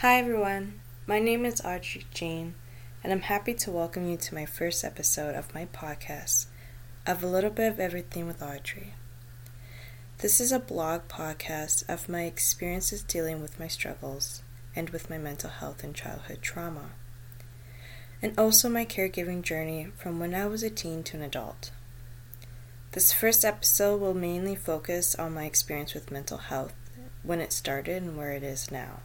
Hi everyone, my name is Audrey Jane, and I'm happy to welcome you to my first episode of my podcast of A Little Bit of Everything with Audrey. This is a blog podcast of my experiences dealing with my struggles and with my mental health and childhood trauma, and also my caregiving journey from when I was a teen to an adult. This first episode will mainly focus on my experience with mental health when it started and where it is now.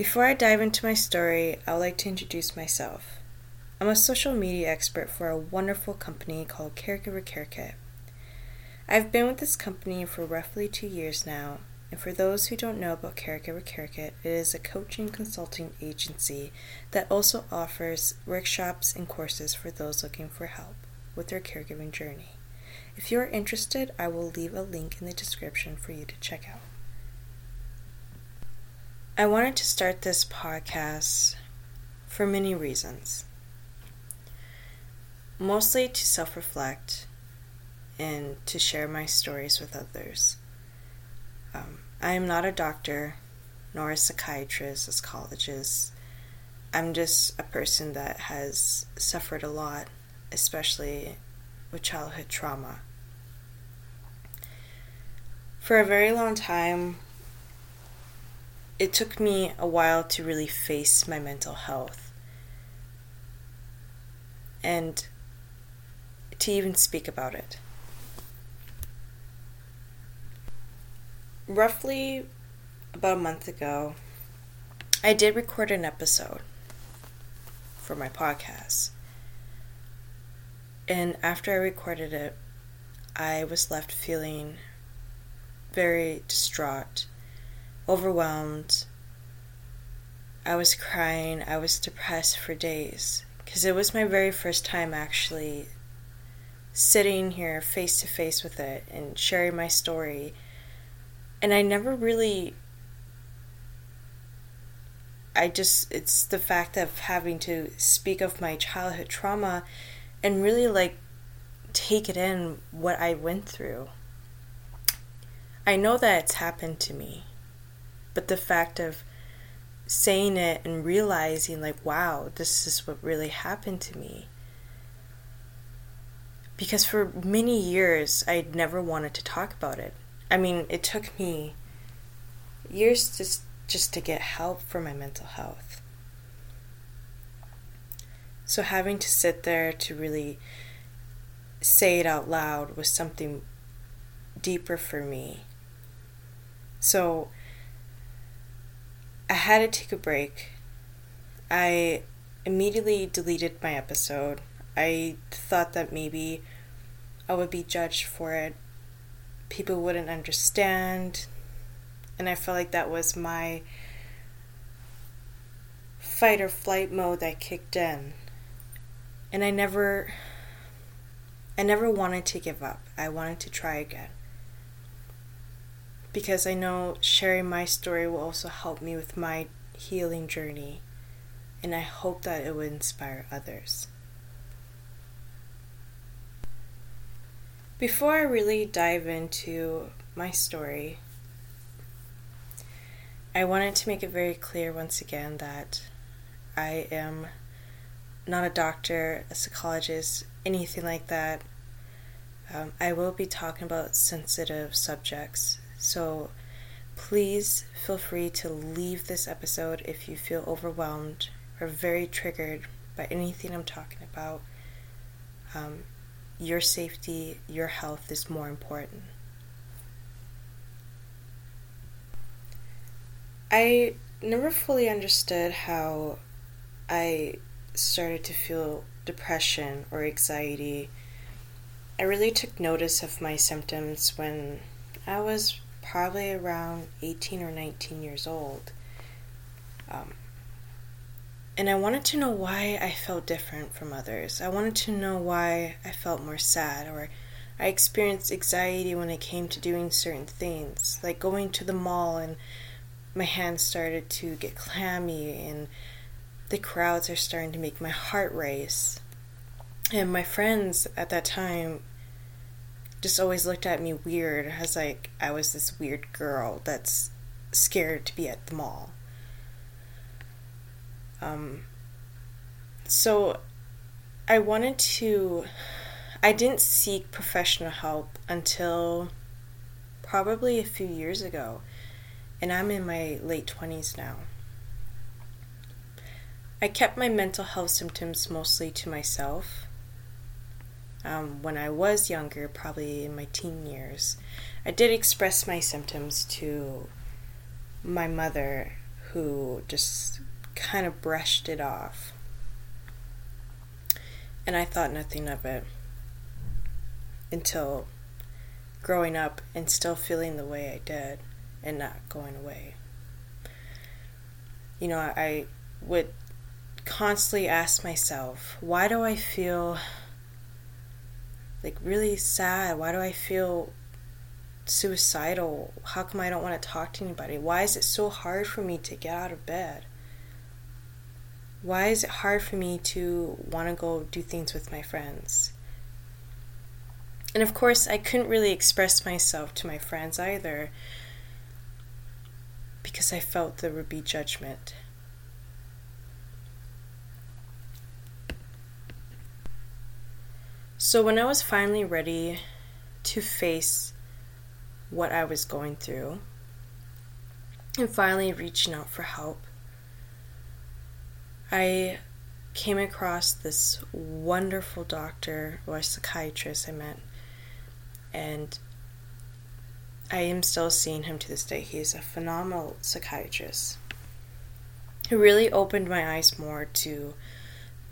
Before I dive into my story, I would like to introduce myself. I'm a social media expert for a wonderful company called Caregiver Care Kit. I've been with this company for roughly two years now, and for those who don't know about Caregiver Care Kit, it is a coaching consulting agency that also offers workshops and courses for those looking for help with their caregiving journey. If you are interested, I will leave a link in the description for you to check out. I wanted to start this podcast for many reasons. Mostly to self reflect and to share my stories with others. Um, I am not a doctor, nor a psychiatrist, a psychologist. I'm just a person that has suffered a lot, especially with childhood trauma. For a very long time, it took me a while to really face my mental health and to even speak about it. Roughly about a month ago, I did record an episode for my podcast. And after I recorded it, I was left feeling very distraught overwhelmed. I was crying. I was depressed for days because it was my very first time actually sitting here face to face with it and sharing my story. And I never really. I just, it's the fact of having to speak of my childhood trauma and really like take it in what I went through. I know that it's happened to me but the fact of saying it and realizing, like, wow, this is what really happened to me. Because for many years, I'd never wanted to talk about it. I mean, it took me years just just to get help for my mental health. So having to sit there to really say it out loud was something deeper for me. So I had to take a break. I immediately deleted my episode. I thought that maybe I would be judged for it. People wouldn't understand. And I felt like that was my fight or flight mode that kicked in. And I never I never wanted to give up. I wanted to try again because I know sharing my story will also help me with my healing journey, and I hope that it will inspire others. Before I really dive into my story, I wanted to make it very clear once again that I am not a doctor, a psychologist, anything like that. Um, I will be talking about sensitive subjects so please feel free to leave this episode if you feel overwhelmed or very triggered by anything I'm talking about. Um, your safety, your health is more important. I never fully understood how I started to feel depression or anxiety. I really took notice of my symptoms when I was probably around 18 or 19 years old. Um, and I wanted to know why I felt different from others. I wanted to know why I felt more sad or I experienced anxiety when it came to doing certain things, like going to the mall and my hands started to get clammy and the crowds are starting to make my heart race. And my friends at that time just always looked at me weird as like I was this weird girl that's scared to be at the mall. Um, so I wanted to, I didn't seek professional help until probably a few years ago, and I'm in my late 20s now. I kept my mental health symptoms mostly to myself. Um, when I was younger, probably in my teen years, I did express my symptoms to my mother, who just kind of brushed it off. And I thought nothing of it until growing up and still feeling the way I did and not going away. You know, I would constantly ask myself, why do I feel like really sad? Why do I feel suicidal? How come I don't want to talk to anybody? Why is it so hard for me to get out of bed? Why is it hard for me to want to go do things with my friends? And of course, I couldn't really express myself to my friends either because I felt there would be judgment. So, when I was finally ready to face what I was going through and finally reaching out for help, I came across this wonderful doctor or psychiatrist I met, and I am still seeing him to this day. He is a phenomenal psychiatrist who really opened my eyes more to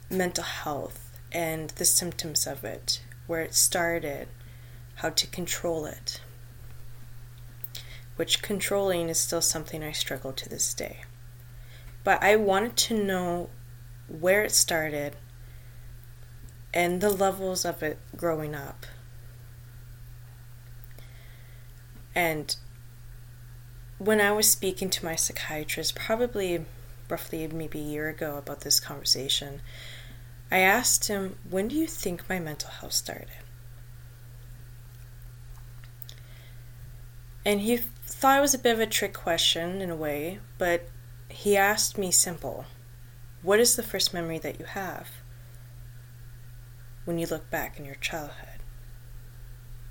mental health and the symptoms of it, where it started, how to control it. Which controlling is still something I struggle to this day. But I wanted to know where it started and the levels of it growing up. And when I was speaking to my psychiatrist, probably roughly maybe a year ago about this conversation, I asked him, When do you think my mental health started? And he thought it was a bit of a trick question in a way, but he asked me simple What is the first memory that you have when you look back in your childhood?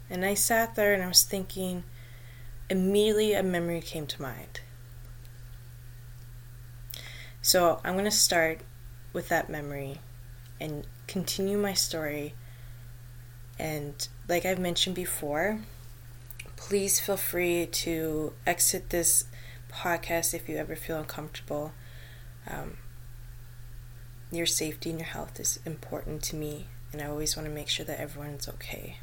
And I sat there and I was thinking, immediately a memory came to mind. So I'm going to start with that memory and continue my story. And like I've mentioned before, please feel free to exit this podcast if you ever feel uncomfortable. Um, your safety and your health is important to me, and I always want to make sure that everyone's okay.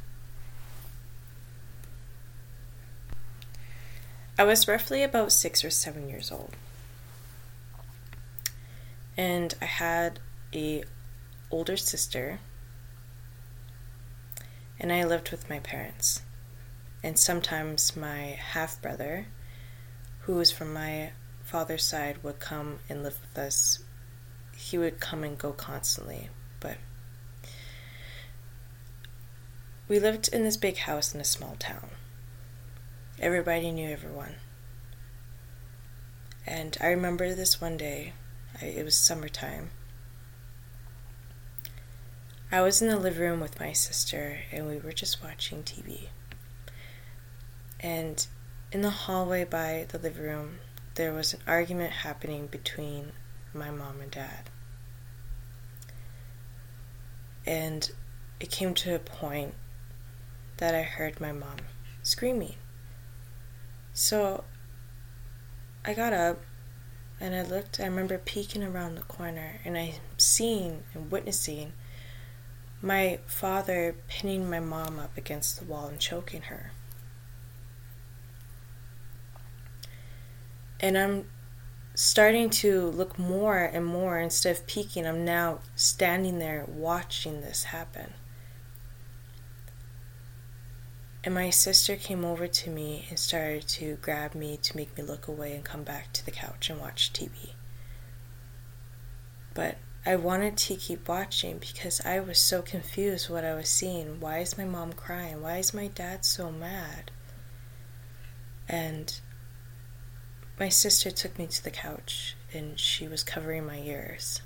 I was roughly about six or seven years old. And I had a older sister and I lived with my parents. And sometimes my half brother, who was from my father's side, would come and live with us. He would come and go constantly, but we lived in this big house in a small town. Everybody knew everyone. And I remember this one day, I, it was summertime. I was in the living room with my sister, and we were just watching TV. And in the hallway by the living room, there was an argument happening between my mom and dad. And it came to a point that I heard my mom screaming. So I got up and I looked. I remember peeking around the corner and I seeing and witnessing my father pinning my mom up against the wall and choking her. And I'm starting to look more and more instead of peeking, I'm now standing there watching this happen. And my sister came over to me and started to grab me to make me look away and come back to the couch and watch TV. But I wanted to keep watching because I was so confused what I was seeing. Why is my mom crying? Why is my dad so mad? And my sister took me to the couch and she was covering my ears.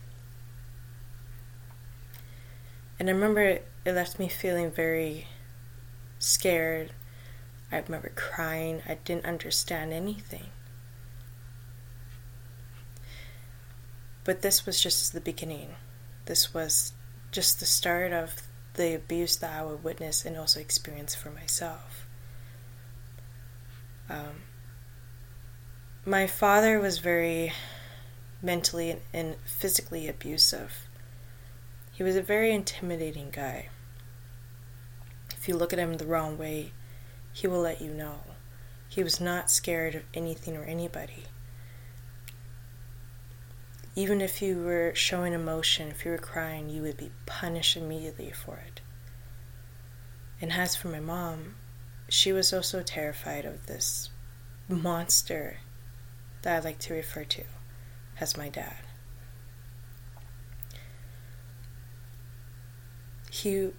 And I remember it, left me feeling very scared. I remember crying. I didn't understand anything. But this was just the beginning. This was just the start of the abuse that I would witness and also experience for myself. Um, my father was very mentally and physically abusive. He was a very intimidating guy. If you look at him the wrong way, he will let you know. He was not scared of anything or anybody even if you were showing emotion, if you were crying, you would be punished immediately for it. And as for my mom, she was also terrified of this monster that I like to refer to as my dad. He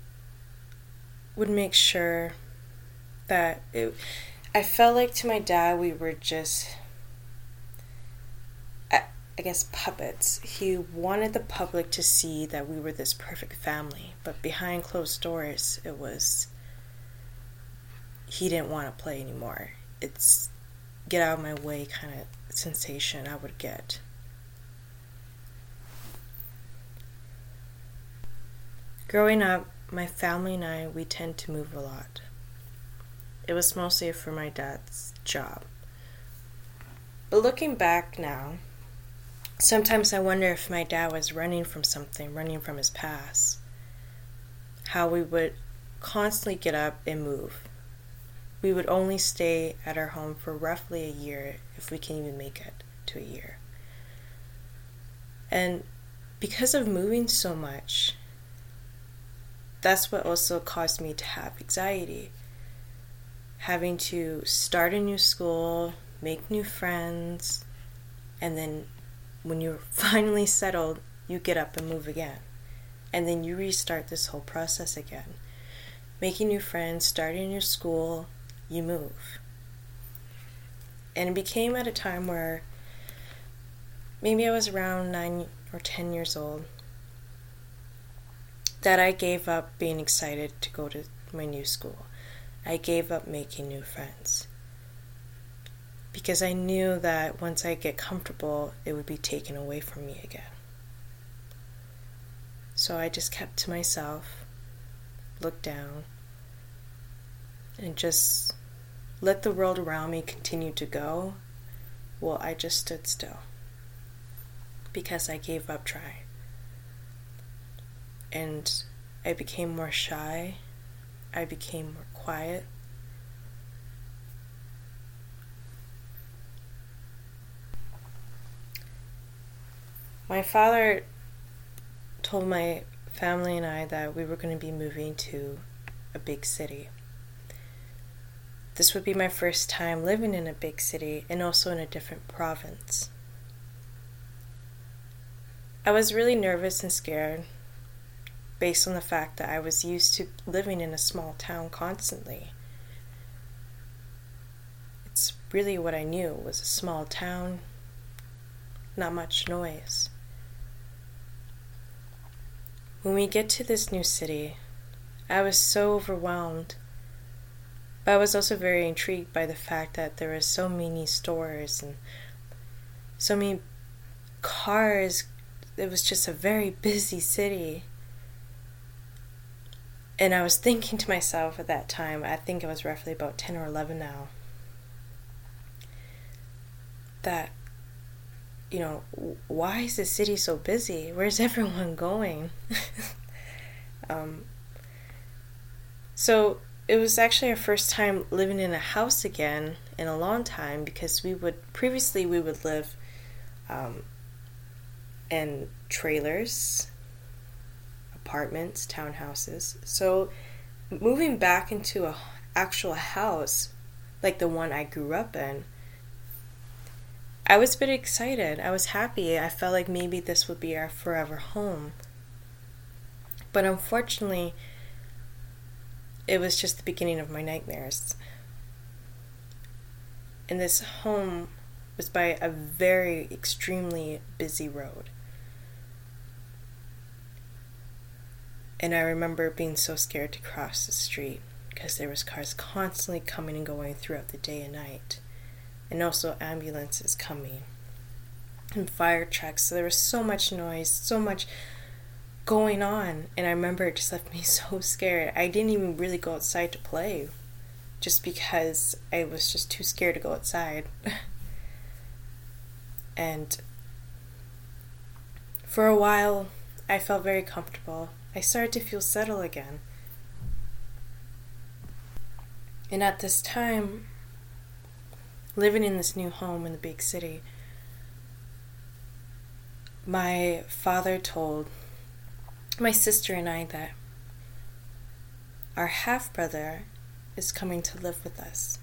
would make sure that it, I felt like to my dad we were just I guess, puppets. He wanted the public to see that we were this perfect family, but behind closed doors, it was. He didn't want to play anymore. It's get out of my way kind of sensation I would get. Growing up, my family and I, we tend to move a lot. It was mostly for my dad's job. But looking back now, Sometimes I wonder if my dad was running from something, running from his past. How we would constantly get up and move. We would only stay at our home for roughly a year if we can even make it to a year. And because of moving so much, that's what also caused me to have anxiety. Having to start a new school, make new friends, and then when you're finally settled, you get up and move again. And then you restart this whole process again. Making new friends, starting your school, you move. And it became at a time where maybe I was around nine or ten years old that I gave up being excited to go to my new school. I gave up making new friends because I knew that once I get comfortable, it would be taken away from me again. So I just kept to myself, looked down, and just let the world around me continue to go. Well, I just stood still because I gave up trying. And I became more shy, I became more quiet. My father told my family and I that we were going to be moving to a big city. This would be my first time living in a big city and also in a different province. I was really nervous and scared based on the fact that I was used to living in a small town constantly. It's really what I knew was a small town, not much noise. When we get to this new city, I was so overwhelmed. But I was also very intrigued by the fact that there were so many stores and so many cars. It was just a very busy city. And I was thinking to myself at that time, I think it was roughly about 10 or 11 now, that you know, why is the city so busy? Where's everyone going? um, so it was actually our first time living in a house again in a long time because we would previously we would live um, in trailers, apartments, townhouses. So moving back into a actual house like the one I grew up in I was a bit excited. I was happy. I felt like maybe this would be our forever home. But unfortunately, it was just the beginning of my nightmares. And this home was by a very extremely busy road. And I remember being so scared to cross the street because there was cars constantly coming and going throughout the day and night. And also ambulances coming and fire trucks. So there was so much noise, so much going on. And I remember it just left me so scared. I didn't even really go outside to play just because I was just too scared to go outside. and for a while, I felt very comfortable. I started to feel settled again. And at this time, living in this new home in the big city, my father told my sister and I that our half brother is coming to live with us.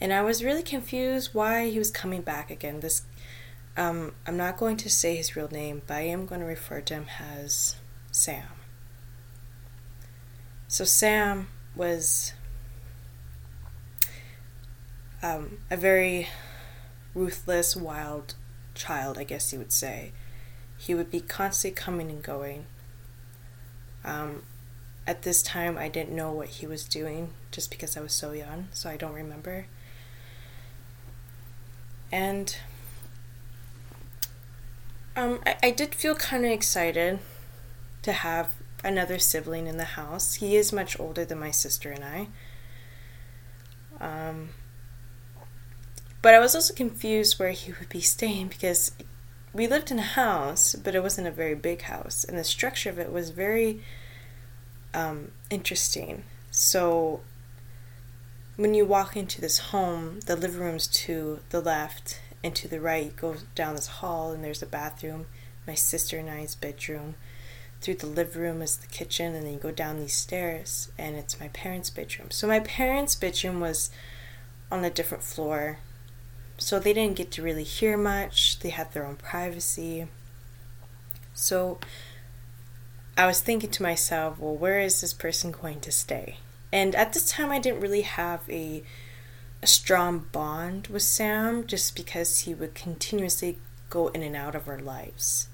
And I was really confused why he was coming back again. This um, I'm not going to say his real name, but I am going to refer to him as Sam. So, Sam was um, a very ruthless, wild child, I guess you would say. He would be constantly coming and going. Um, at this time, I didn't know what he was doing just because I was so young, so I don't remember. And um, I, I did feel kind of excited to have another sibling in the house. He is much older than my sister and I. Um, but I was also confused where he would be staying because we lived in a house, but it wasn't a very big house, and the structure of it was very um, interesting. So when you walk into this home, the living room's to the left, and to the right, you go down this hall, and there's a bathroom, my sister and I's bedroom. Through the living room is the kitchen, and then you go down these stairs, and it's my parents' bedroom. So my parents' bedroom was on a different floor, so they didn't get to really hear much. They had their own privacy. So I was thinking to myself, well, where is this person going to stay? And at this time, I didn't really have a a strong bond with Sam just because he would continuously go in and out of our lives.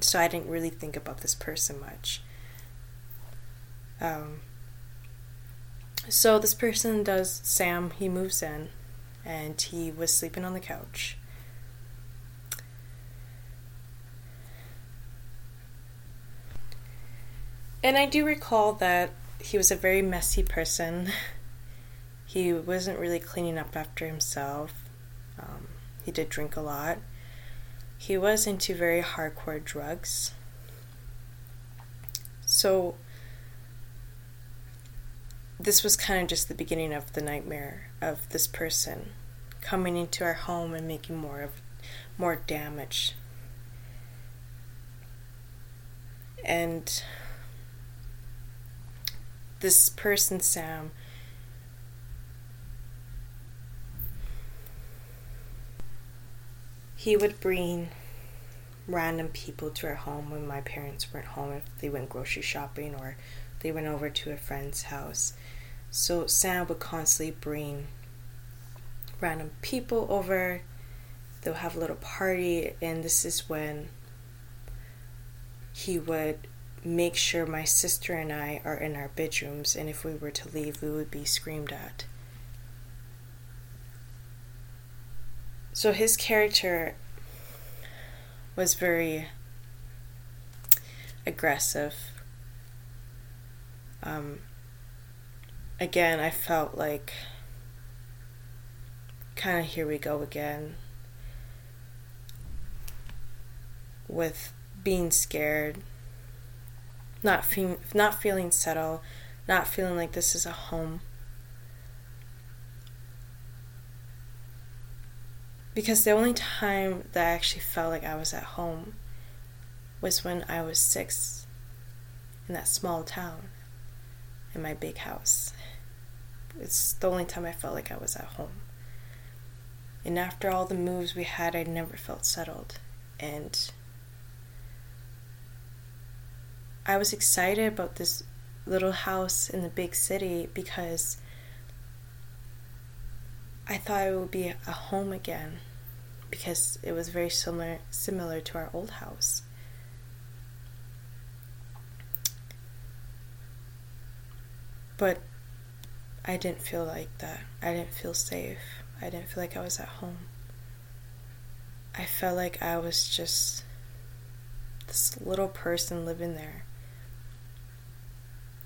So I didn't really think about this person much. Um, so this person does, Sam, he moves in and he was sleeping on the couch. And I do recall that he was a very messy person. He wasn't really cleaning up after himself. Um, he did drink a lot. He was into very hardcore drugs. So, this was kind of just the beginning of the nightmare of this person coming into our home and making more of more damage. And this person, Sam, he would bring random people to our home when my parents weren't home if they went grocery shopping or they went over to a friend's house. So Sam would constantly bring random people over. They'll have a little party, and this is when he would make sure my sister and I are in our bedrooms, and if we were to leave, we would be screamed at. So his character was very aggressive. Um, again, I felt like kind of here we go again with being scared, not feeling not feeling settled, not feeling like this is a home. Because the only time that I actually felt like I was at home was when I was six in that small town in my big house. It's the only time I felt like I was at home. And after all the moves we had, I never felt settled. And I was excited about this little house in the big city because I thought it would be a home again because it was very similar similar to our old house. But I didn't feel like that. I didn't feel safe. I didn't feel like I was at home. I felt like I was just this little person living there.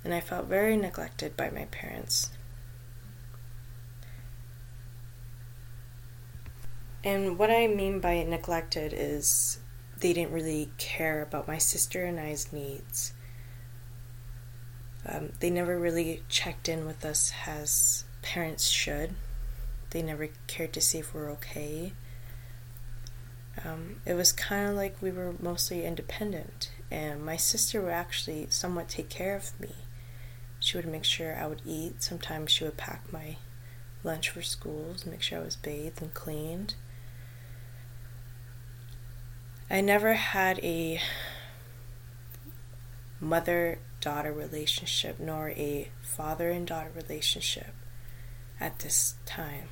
And I felt very neglected by my parents. And what I mean by neglected is they didn't really care about my sister and I's needs. Um, they never really checked in with us as parents should. They never cared to see if we're okay. Um, it was kind of like we were mostly independent, and my sister would actually somewhat take care of me. She would make sure I would eat. Sometimes she would pack my lunch for school, make sure I was bathed and cleaned. I never had a mother daughter relationship nor a father and daughter relationship at this time.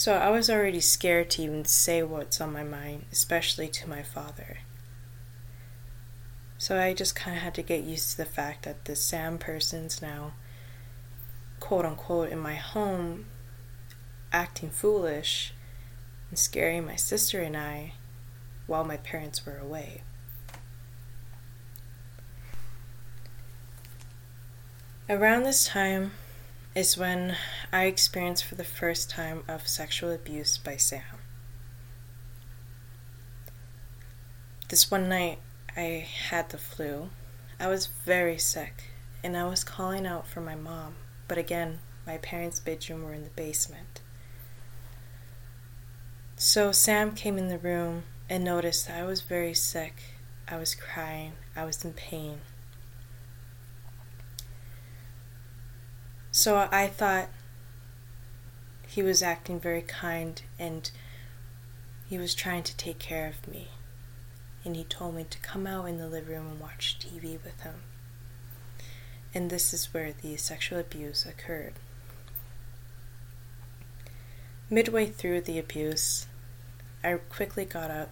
So I was already scared to even say what's on my mind, especially to my father. So I just kind of had to get used to the fact that the Sam person's now, quote unquote, in my home acting foolish and scaring my sister and I while my parents were away. Around this time is when I experienced for the first time of sexual abuse by Sam. This one night I had the flu. I was very sick and I was calling out for my mom, but again, my parents' bedroom were in the basement. So Sam came in the room and noticed that I was very sick. I was crying. I was in pain. So I thought he was acting very kind and he was trying to take care of me. And he told me to come out in the living room and watch TV with him. And this is where the sexual abuse occurred. Midway through the abuse, I quickly got up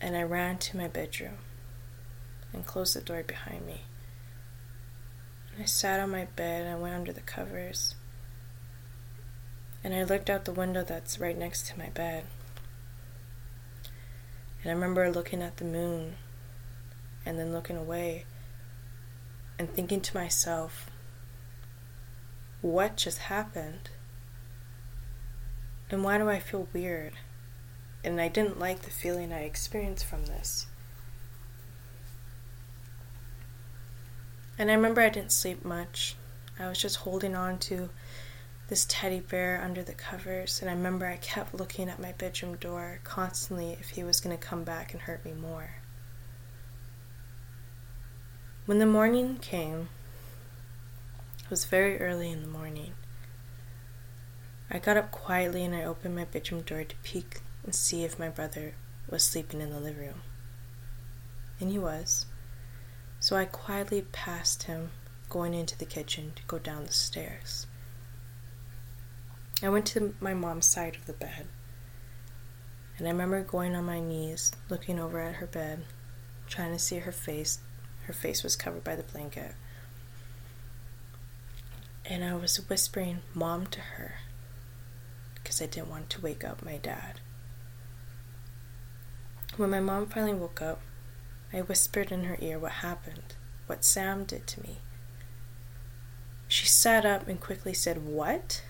and I ran to my bedroom and closed the door behind me. I sat on my bed and I went under the covers. And I looked out the window that's right next to my bed. And I remember looking at the moon and then looking away and thinking to myself, what just happened? And why do I feel weird? and I didn't like the feeling I experienced from this. And I remember I didn't sleep much. I was just holding on to this teddy bear under the covers, and I remember I kept looking at my bedroom door constantly if he was going to come back and hurt me more. When the morning came, it was very early in the morning. I got up quietly and I opened my bedroom door to peek and see if my brother was sleeping in the living room. And he was. So I quietly passed him, going into the kitchen to go down the stairs. I went to my mom's side of the bed, and I remember going on my knees, looking over at her bed, trying to see her face. Her face was covered by the blanket. And I was whispering mom to her because I didn't want to wake up my dad. When my mom finally woke up, I whispered in her ear what happened, what Sam did to me. She sat up and quickly said, What?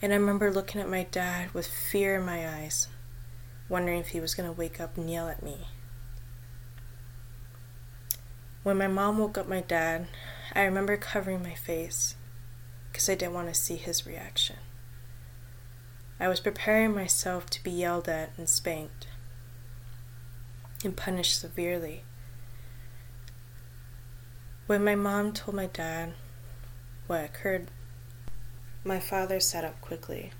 And I remember looking at my dad with fear in my eyes, wondering if he was going to wake up and yell at me. When my mom woke up my dad, I remember covering my face because I didn't want to see his reaction. I was preparing myself to be yelled at and spanked and punished severely. When my mom told my dad what occurred, my father sat up quickly.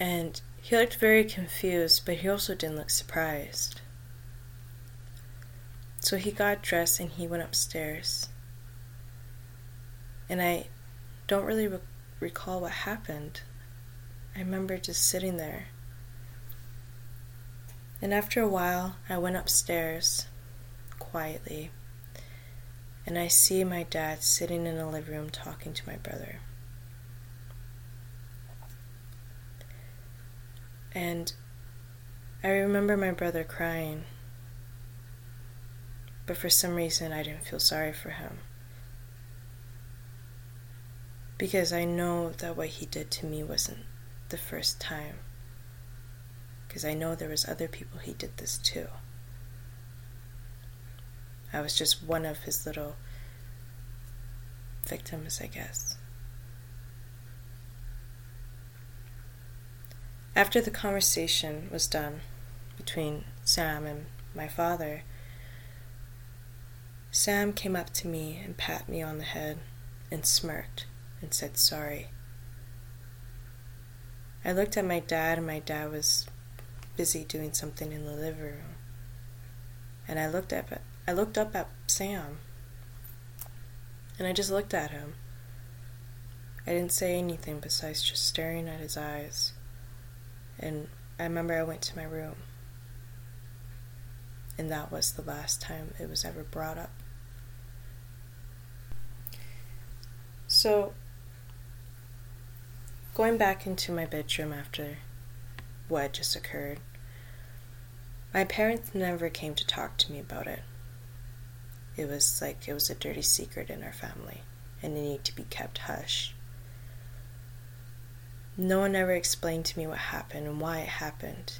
And he looked very confused, but he also didn't look surprised. So he got dressed and he went upstairs. And I don't really re- recall what happened. I remember just sitting there. And after a while, I went upstairs quietly and I see my dad sitting in the living room talking to my brother. And I remember my brother crying, but for some reason I didn't feel sorry for him. Because I know that what he did to me wasn't the first time. Because I know there was other people he did this to. I was just one of his little victims, I guess. After the conversation was done between Sam and my father, Sam came up to me and pat me on the head and smirked and said sorry. I looked at my dad, and my dad was busy doing something in the living room. And I looked up at, I looked up at Sam. And I just looked at him. I didn't say anything besides just staring at his eyes. And I remember I went to my room. And that was the last time it was ever brought up. So, going back into my bedroom after what just occurred, my parents never came to talk to me about it. It was like it was a dirty secret in our family and it needed to be kept hush. No one ever explained to me what happened and why it happened.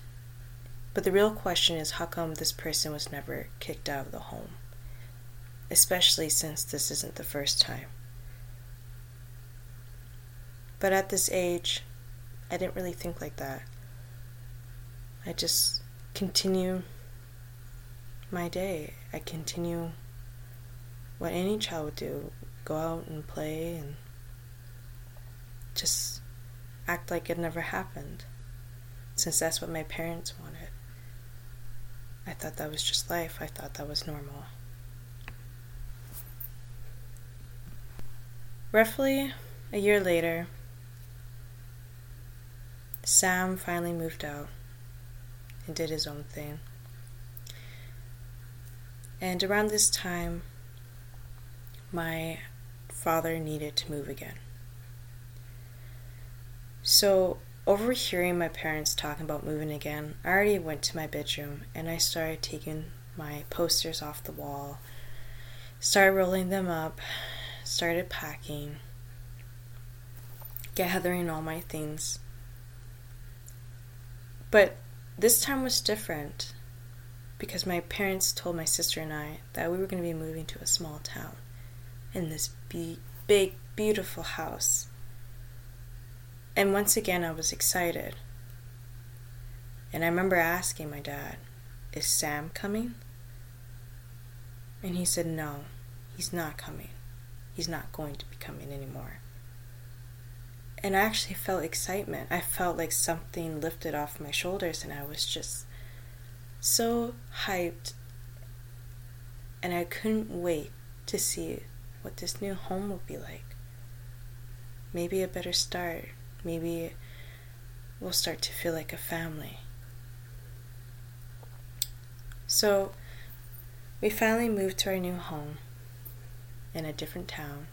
But the real question is how come this person was never kicked out of the home? Especially since this isn't the first time. But at this age, I didn't really think like that. I just continue my day. I continue what any child would do go out and play and just act like it never happened, since that's what my parents wanted. I thought that was just life, I thought that was normal. Roughly a year later, Sam finally moved out and did his own thing. And around this time, my father needed to move again. So, overhearing my parents talking about moving again, I already went to my bedroom and I started taking my posters off the wall, started rolling them up, started packing, gathering all my things. But this time was different because my parents told my sister and I that we were going to be moving to a small town in this be- big, beautiful house and once again, I was excited. And I remember asking my dad, Is Sam coming? And he said, No, he's not coming. He's not going to be coming anymore. And I actually felt excitement. I felt like something lifted off my shoulders, and I was just so hyped. And I couldn't wait to see what this new home would be like. Maybe a better start maybe we'll start to feel like a family. So we finally moved to our new home in a different town,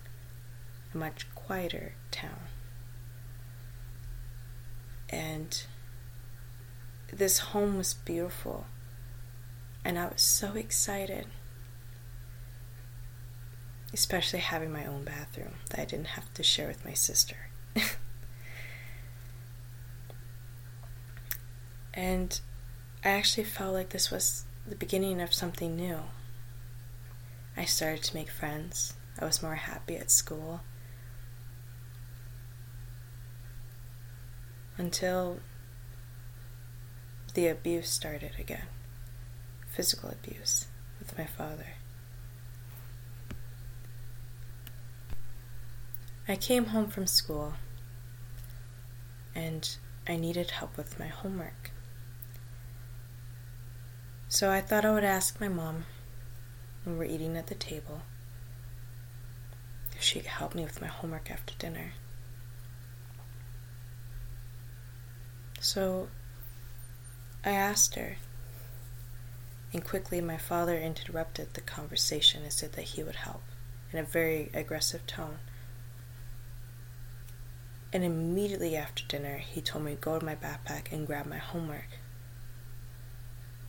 a much quieter town. And this home was beautiful, and I was so excited. Especially having my own bathroom that I didn't have to share with my sister. And I actually felt like this was the beginning of something new. I started to make friends. I was more happy at school. Until the abuse started again physical abuse with my father. I came home from school and I needed help with my homework. So I thought I would ask my mom when we're eating at the table if she could help me with my homework after dinner. So I asked her, and quickly my father interrupted the conversation and said that he would help in a very aggressive tone. And immediately after dinner, he told me to go to my backpack and grab my homework.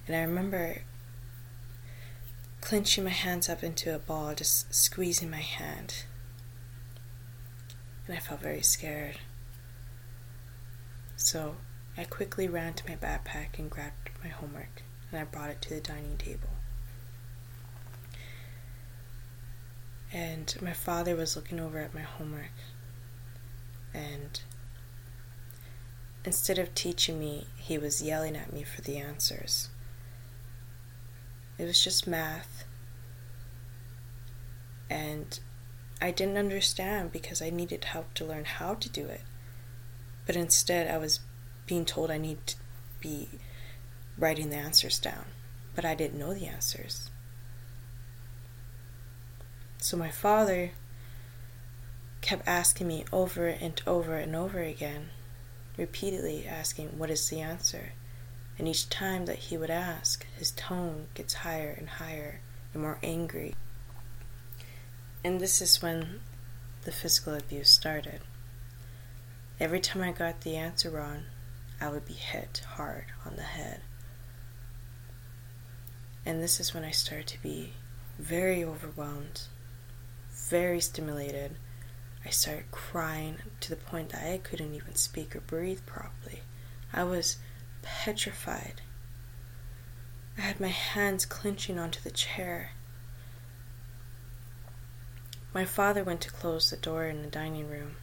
And I remember clenching my hands up into a ball, just squeezing my hand. And I felt very scared. So I quickly ran to my backpack and grabbed my homework, and I brought it to the dining table. And my father was looking over at my homework and instead of teaching me, he was yelling at me for the answers. It was just math. And I didn't understand because I needed help to learn how to do it. But instead, I was being told I need to be writing the answers down. But I didn't know the answers. So my father kept asking me over and over and over again, repeatedly asking, What is the answer? And each time that he would ask, his tone gets higher and higher and more angry. And this is when the physical abuse started. Every time I got the answer wrong, I would be hit hard on the head. And this is when I started to be very overwhelmed, very stimulated, I started crying to the point that I couldn't even speak or breathe properly. I was petrified. I had my hands clenching onto the chair. My father went to close the door in the dining room.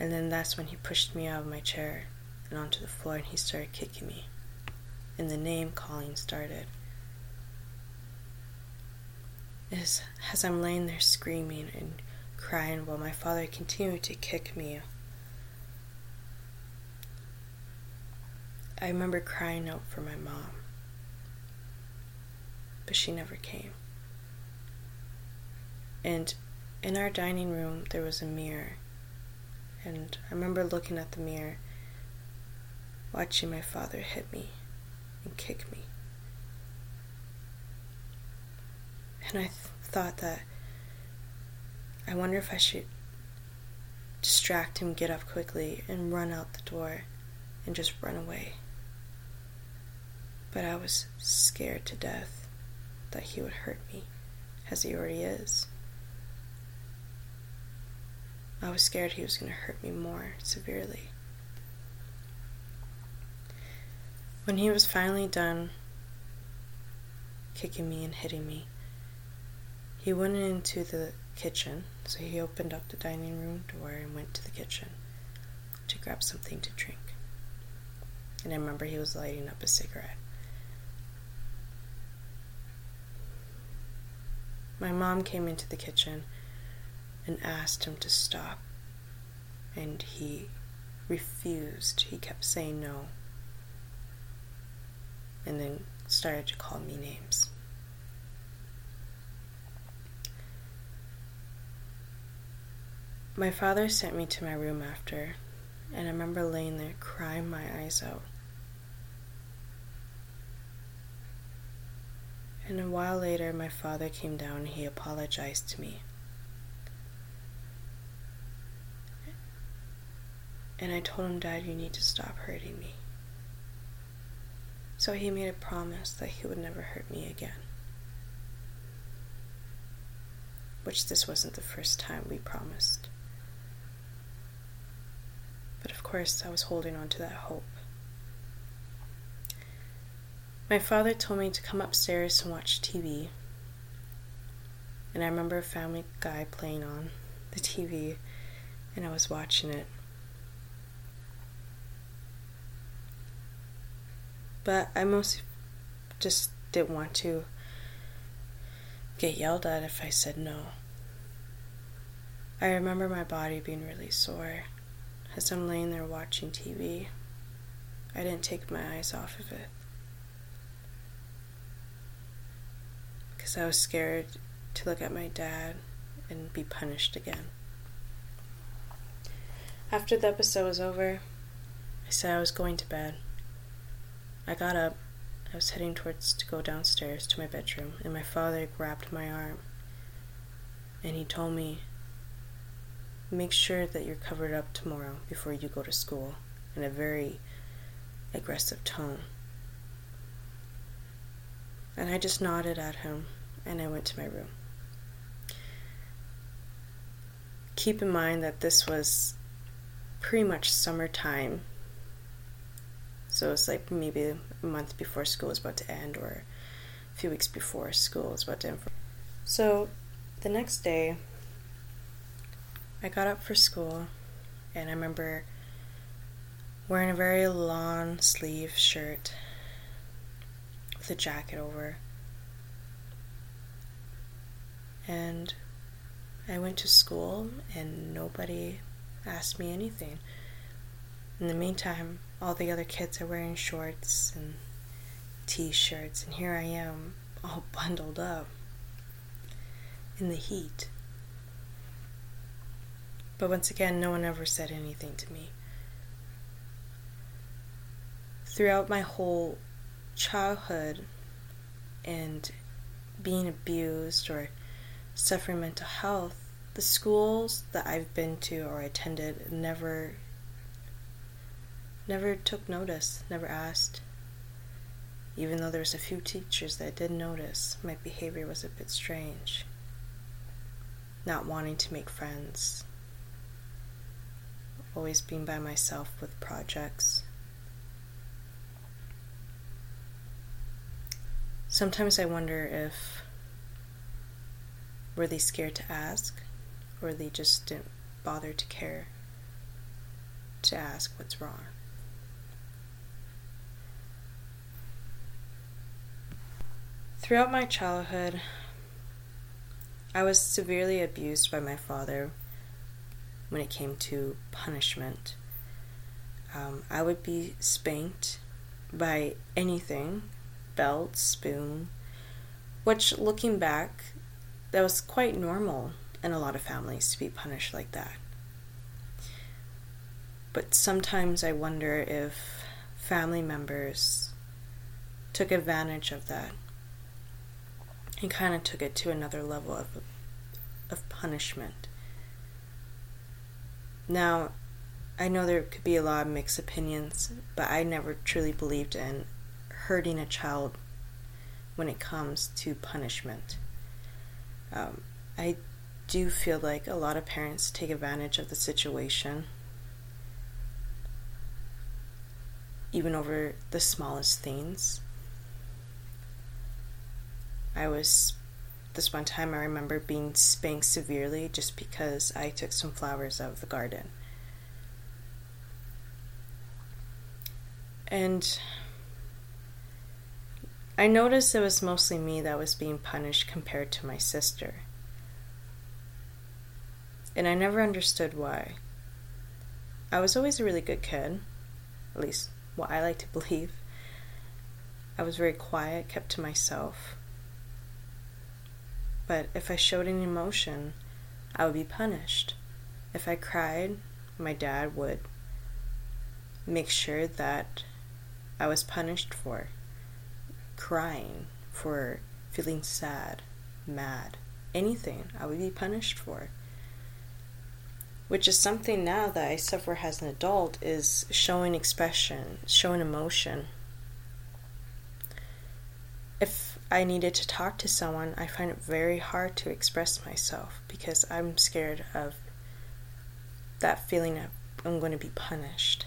And then that's when he pushed me out of my chair and onto the floor and he started kicking me. And the name calling started is as I'm laying there screaming and crying while my father continued to kick me. I remember crying out for my mom, but she never came. And in our dining room, there was a mirror, and I remember looking at the mirror, watching my father hit me and kick me. And I th- thought that I wonder if I should distract him, get up quickly, and run out the door and just run away. But I was scared to death that he would hurt me, as he already is. I was scared he was going to hurt me more severely. When he was finally done kicking me and hitting me, he went into the kitchen, so he opened up the dining room door and went to the kitchen to grab something to drink. And I remember he was lighting up a cigarette. My mom came into the kitchen and asked him to stop, and he refused. He kept saying no, and then started to call me names. My father sent me to my room after, and I remember laying there crying my eyes out. And a while later, my father came down and he apologized to me. And I told him, Dad, you need to stop hurting me. So he made a promise that he would never hurt me again. Which this wasn't the first time we promised. But of course, I was holding on to that hope. My father told me to come upstairs and watch TV. And I remember a Family Guy playing on the TV, and I was watching it. But I mostly just didn't want to get yelled at if I said no. I remember my body being really sore as I'm laying there watching TV. I didn't take my eyes off of it. because I was scared to look at my dad and be punished again. After the episode was over, I said I was going to bed. I got up. I was heading towards to go downstairs to my bedroom, and my father grabbed my arm and he told me, Make sure that you're covered up tomorrow before you go to school, in a very aggressive tone. And I just nodded at him and I went to my room. Keep in mind that this was pretty much summertime. So it's like maybe a month before school was about to end or a few weeks before school was about to end. So the next day, I got up for school and I remember wearing a very long sleeve shirt with a jacket over. And I went to school and nobody asked me anything. In the meantime, all the other kids are wearing shorts and t shirts, and here I am all bundled up in the heat. But once again, no one ever said anything to me. Throughout my whole childhood and being abused or suffering mental health, the schools that I've been to or attended never never took notice, never asked. Even though there was a few teachers that did notice my behavior was a bit strange not wanting to make friends, always being by myself with projects. Sometimes I wonder if were they scared to ask or they just didn't bother to care to ask what's wrong. Throughout my childhood, I was severely abused by my father when it came to punishment. Um, I would be spanked by anything belt, spoon, which looking back, that was quite normal in a lot of families to be punished like that. But sometimes I wonder if family members took advantage of that and kind of took it to another level of, of punishment. Now, I know there could be a lot of mixed opinions, but I never truly believed in hurting a child when it comes to punishment. Um, I do feel like a lot of parents take advantage of the situation, even over the smallest things. I was, this one time I remember being spanked severely just because I took some flowers out of the garden. And I noticed it was mostly me that was being punished compared to my sister. And I never understood why. I was always a really good kid, at least what I like to believe. I was very quiet, kept to myself. But if I showed any emotion, I would be punished. If I cried, my dad would make sure that I was punished for crying, for feeling sad, mad, anything I would be punished for. Which is something now that I suffer as an adult is showing expression, showing emotion. If I needed to talk to someone, I find it very hard to express myself because I'm scared of that feeling that I'm going to be punished.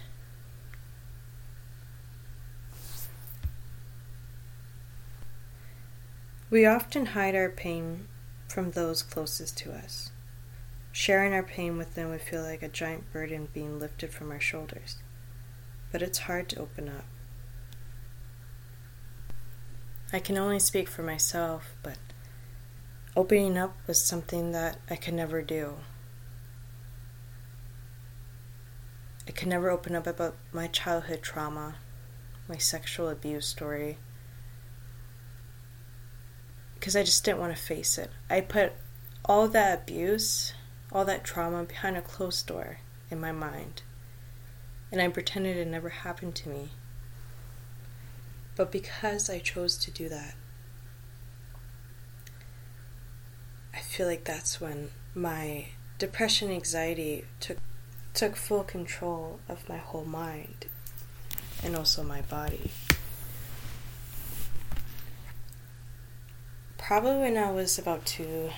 We often hide our pain from those closest to us. Sharing our pain with them would feel like a giant burden being lifted from our shoulders, but it's hard to open up. I can only speak for myself, but opening up was something that I could never do. I could never open up about my childhood trauma, my sexual abuse story, because I just didn't want to face it. I put all that abuse, all that trauma behind a closed door in my mind. And I pretended it never happened to me. But because I chose to do that, I feel like that's when my depression anxiety took took full control of my whole mind and also my body. Probably when I was about to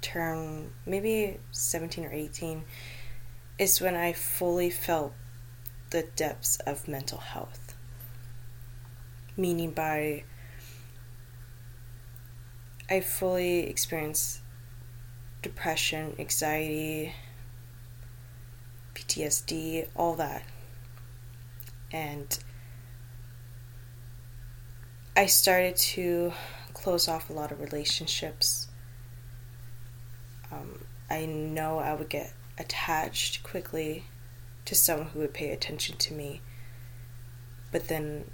turn maybe 17 or 18 is when I fully felt the depths of mental health. Meaning by I fully experienced depression, anxiety, PTSD, all that. And I started to close off a lot of relationships. Um, I know I would get attached quickly to someone who would pay attention to me, but then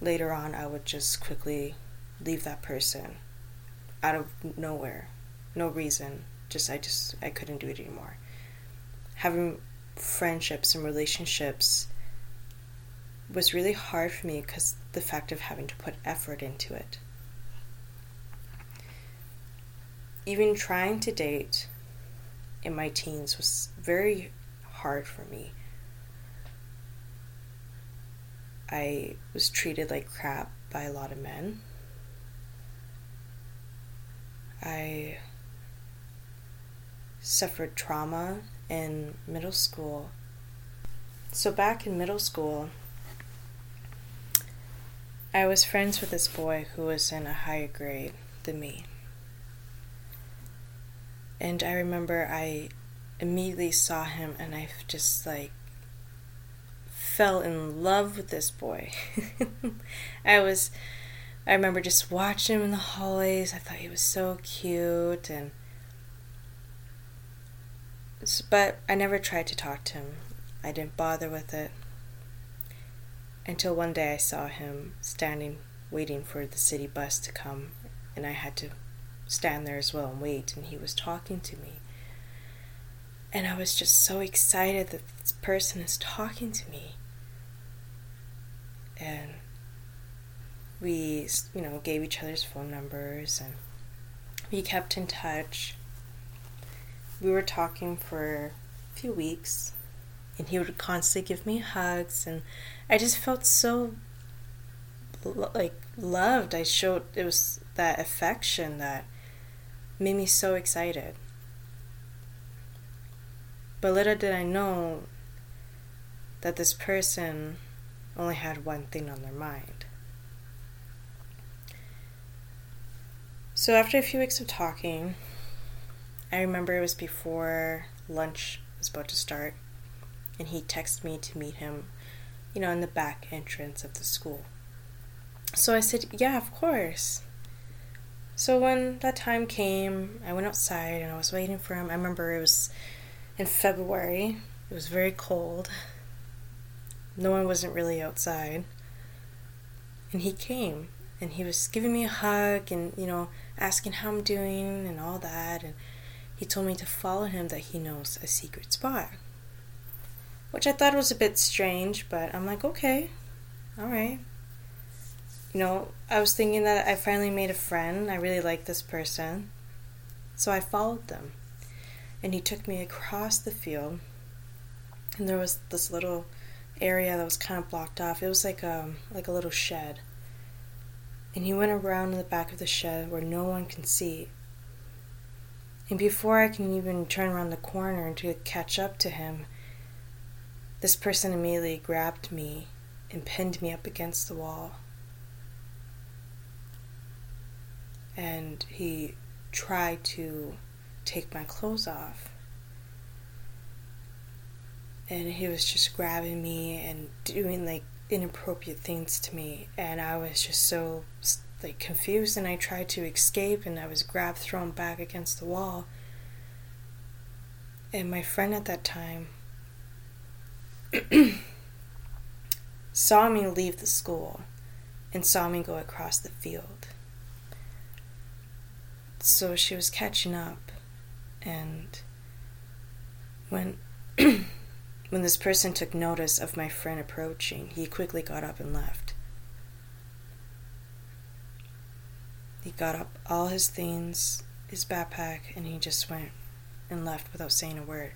later on, I would just quickly leave that person out of nowhere, no reason. Just I just I couldn't do it anymore. Having friendships and relationships was really hard for me because the fact of having to put effort into it. Even trying to date in my teens was very hard for me. I was treated like crap by a lot of men. I suffered trauma in middle school. So, back in middle school, I was friends with this boy who was in a higher grade than me. And I remember I immediately saw him and I just like fell in love with this boy. I was I remember just watching him in the hallways. I thought he was so cute and but I never tried to talk to him. I didn't bother with it. Until one day I saw him standing waiting for the city bus to come and I had to stand there as well and wait and he was talking to me. And I was just so excited that this person is talking to me. And we, you know, gave each other's phone numbers and we kept in touch. We were talking for a few weeks and he would constantly give me hugs and I just felt so like loved. I showed it was that affection that made me so excited. But little did I know that this person only had one thing on their mind. So after a few weeks of talking, I remember it was before lunch was about to start, and he texted me to meet him, you know, in the back entrance of the school. So I said, Yeah, of course. So when that time came, I went outside and I was waiting for him. I remember it was in February. It was very cold. No one wasn't really outside. And he came and he was giving me a hug and, you know, asking how I'm doing and all that. And he told me to follow him that he knows a secret spot. Which I thought was a bit strange, but I'm like, okay, all right you know, I was thinking that I finally made a friend. I really like this person. So I followed them. And he took me across the field. And there was this little area that was kind of blocked off. It was like a, um, like a little shed. And he went around in the back of the shed where no one can see. And before I can even turn around the corner to catch up to him, this person immediately grabbed me and pinned me up against the wall. and he tried to take my clothes off. And he was just grabbing me and doing like inappropriate things to me, and I was just so like confused. And I tried to escape, and I was grabbed, thrown back against the wall. And my friend at that time saw me leave the school and saw me go across the field so she was catching up, and when when this person took notice of my friend approaching, he quickly got up and left. He got up all his things, his backpack, and he just went and left without saying a word.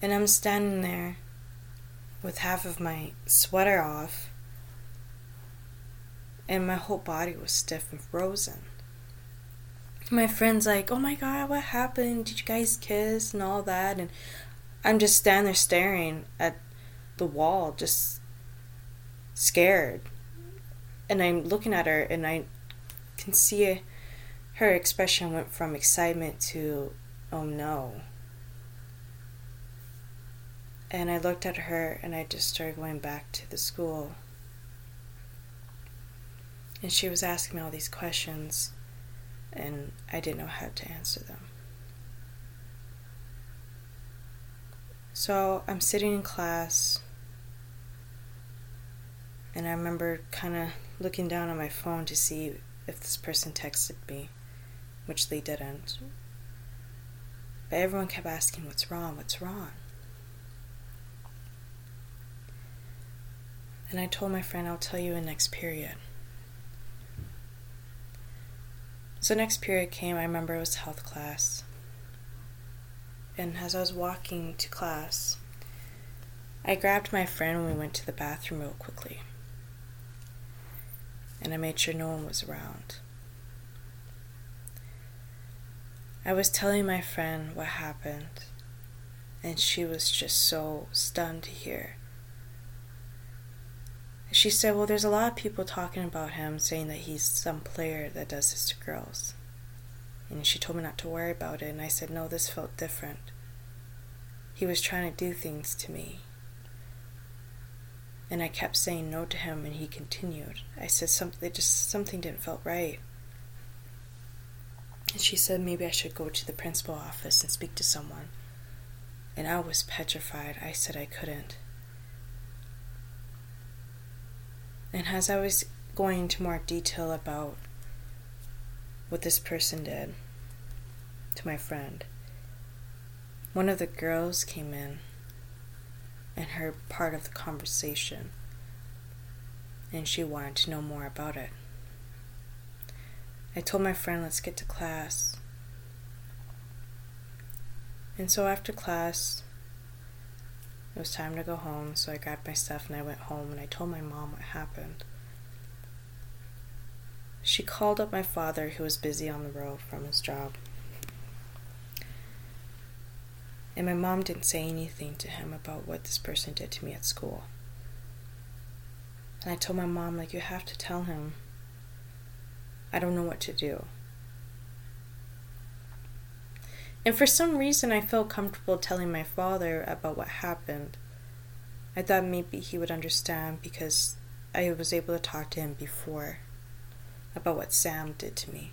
And I'm standing there with half of my sweater off, and my whole body was stiff and frozen. My friend's like, Oh my god, what happened? Did you guys kiss and all that? And I'm just standing there staring at the wall, just scared. And I'm looking at her, and I can see her expression went from excitement to, oh no. And I looked at her, and I just started going back to the school. And she was asking me all these questions, and I didn't know how to answer them. So I'm sitting in class, and I remember kind of looking down on my phone to see if this person texted me, which they didn't. But everyone kept asking, What's wrong? What's wrong? And I told my friend, I'll tell you in next period. So, next period came, I remember it was health class and as I was walking to class, I grabbed my friend and we went to the bathroom real quickly. And I made sure no one was around. I was telling my friend what happened, and she was just so stunned to hear. She said, Well, there's a lot of people talking about him, saying that he's some player that does this to girls. And she told me not to worry about it, and I said, No, this felt different. He was trying to do things to me. And I kept saying no to him, and he continued. I said something, just something didn't feel right. And she said maybe I should go to the principal office and speak to someone. And I was petrified. I said I couldn't. And as I was going into more detail about what this person did to my friend. One of the girls came in and heard part of the conversation, and she wanted to know more about it. I told my friend, let's get to class. And so after class, it was time to go home, so I grabbed my stuff and I went home and I told my mom what happened. She called up my father, who was busy on the road from his job. And my mom didn't say anything to him about what this person did to me at school. And I told my mom, like, you have to tell him. I don't know what to do. And for some reason, I felt comfortable telling my father about what happened. I thought maybe he would understand because I was able to talk to him before about what Sam did to me.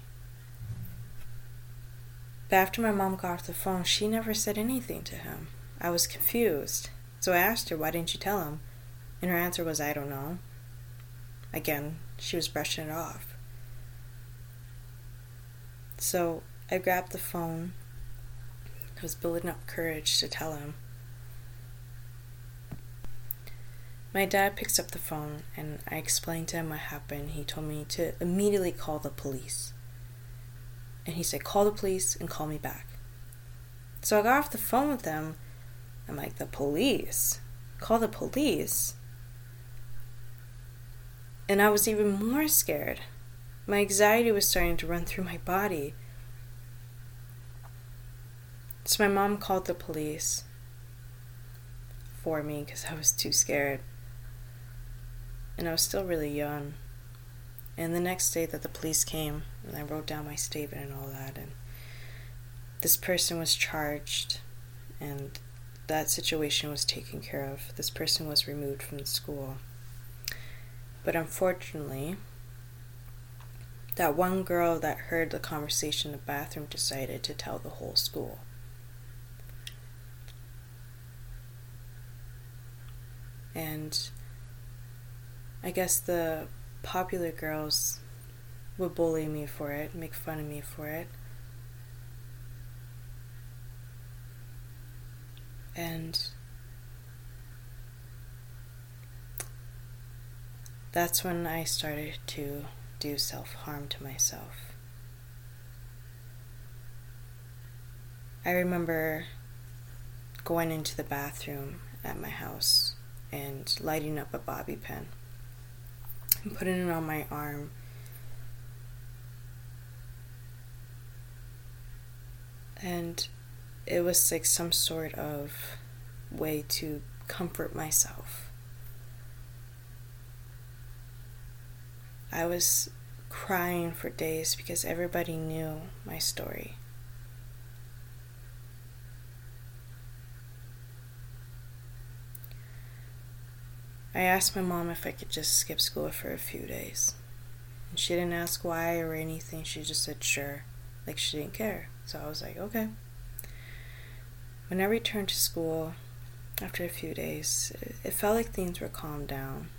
But after my mom got off the phone, she never said anything to him. I was confused. So I asked her, why didn't you tell him? And her answer was, I don't know. Again, she was brushing it off. So I grabbed the phone. I was building up courage to tell him. My dad picks up the phone and I explained to him what happened. He told me to immediately call the police. And he said, Call the police and call me back. So I got off the phone with him. I'm like, The police? Call the police? And I was even more scared. My anxiety was starting to run through my body. So my mom called the police for me because I was too scared and I was still really young. And the next day that the police came, and I wrote down my statement and all that, and this person was charged, and that situation was taken care of. This person was removed from the school. But unfortunately, that one girl that heard the conversation in the bathroom decided to tell the whole school. And I guess the popular girls would bully me for it, make fun of me for it. And that's when I started to do self harm to myself. I remember going into the bathroom at my house and lighting up a bobby pin putting it on my arm. And it was like some sort of way to comfort myself. I was crying for days because everybody knew my story. I asked my mom if I could just skip school for a few days. And she didn't ask why or anything, she just said sure, like she didn't care. So I was like, okay. When I returned to school after a few days, it felt like things were calmed down.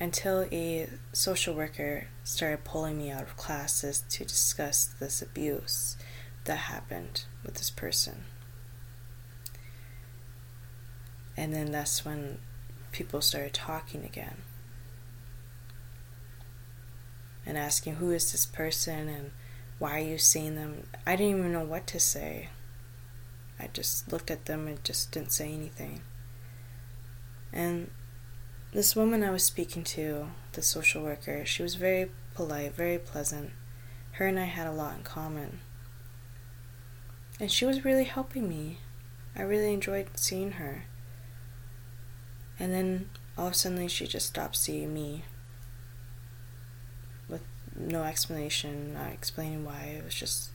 Until a social worker started pulling me out of classes to discuss this abuse that happened with this person. And then that's when people started talking again and asking, Who is this person and why are you seeing them? I didn't even know what to say. I just looked at them and just didn't say anything. And this woman I was speaking to, the social worker, she was very polite, very pleasant. Her and I had a lot in common. And she was really helping me. I really enjoyed seeing her. And then all of a sudden she just stopped seeing me with no explanation, not explaining why. It was just.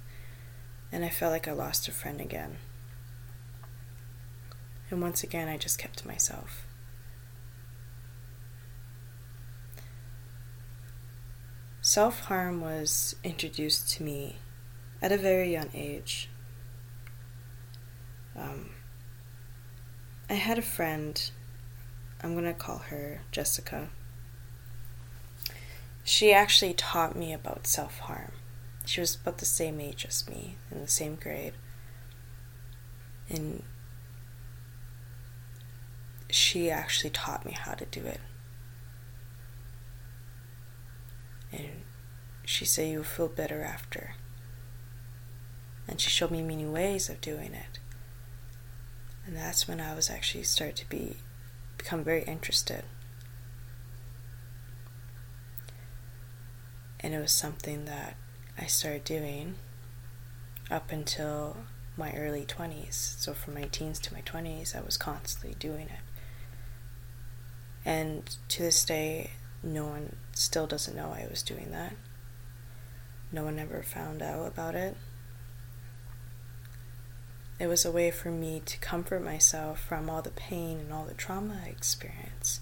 And I felt like I lost a friend again. And once again, I just kept to myself. Self harm was introduced to me at a very young age. Um, I had a friend I'm going to call her Jessica. She actually taught me about self harm. She was about the same age as me, in the same grade. And she actually taught me how to do it. And she said you'll feel better after. And she showed me many ways of doing it. And that's when I was actually start to be become very interested. And it was something that I started doing up until my early 20s. So from my teens to my 20s, I was constantly doing it. And to this day, no one still doesn't know I was doing that. No one ever found out about it. It was a way for me to comfort myself from all the pain and all the trauma I experienced.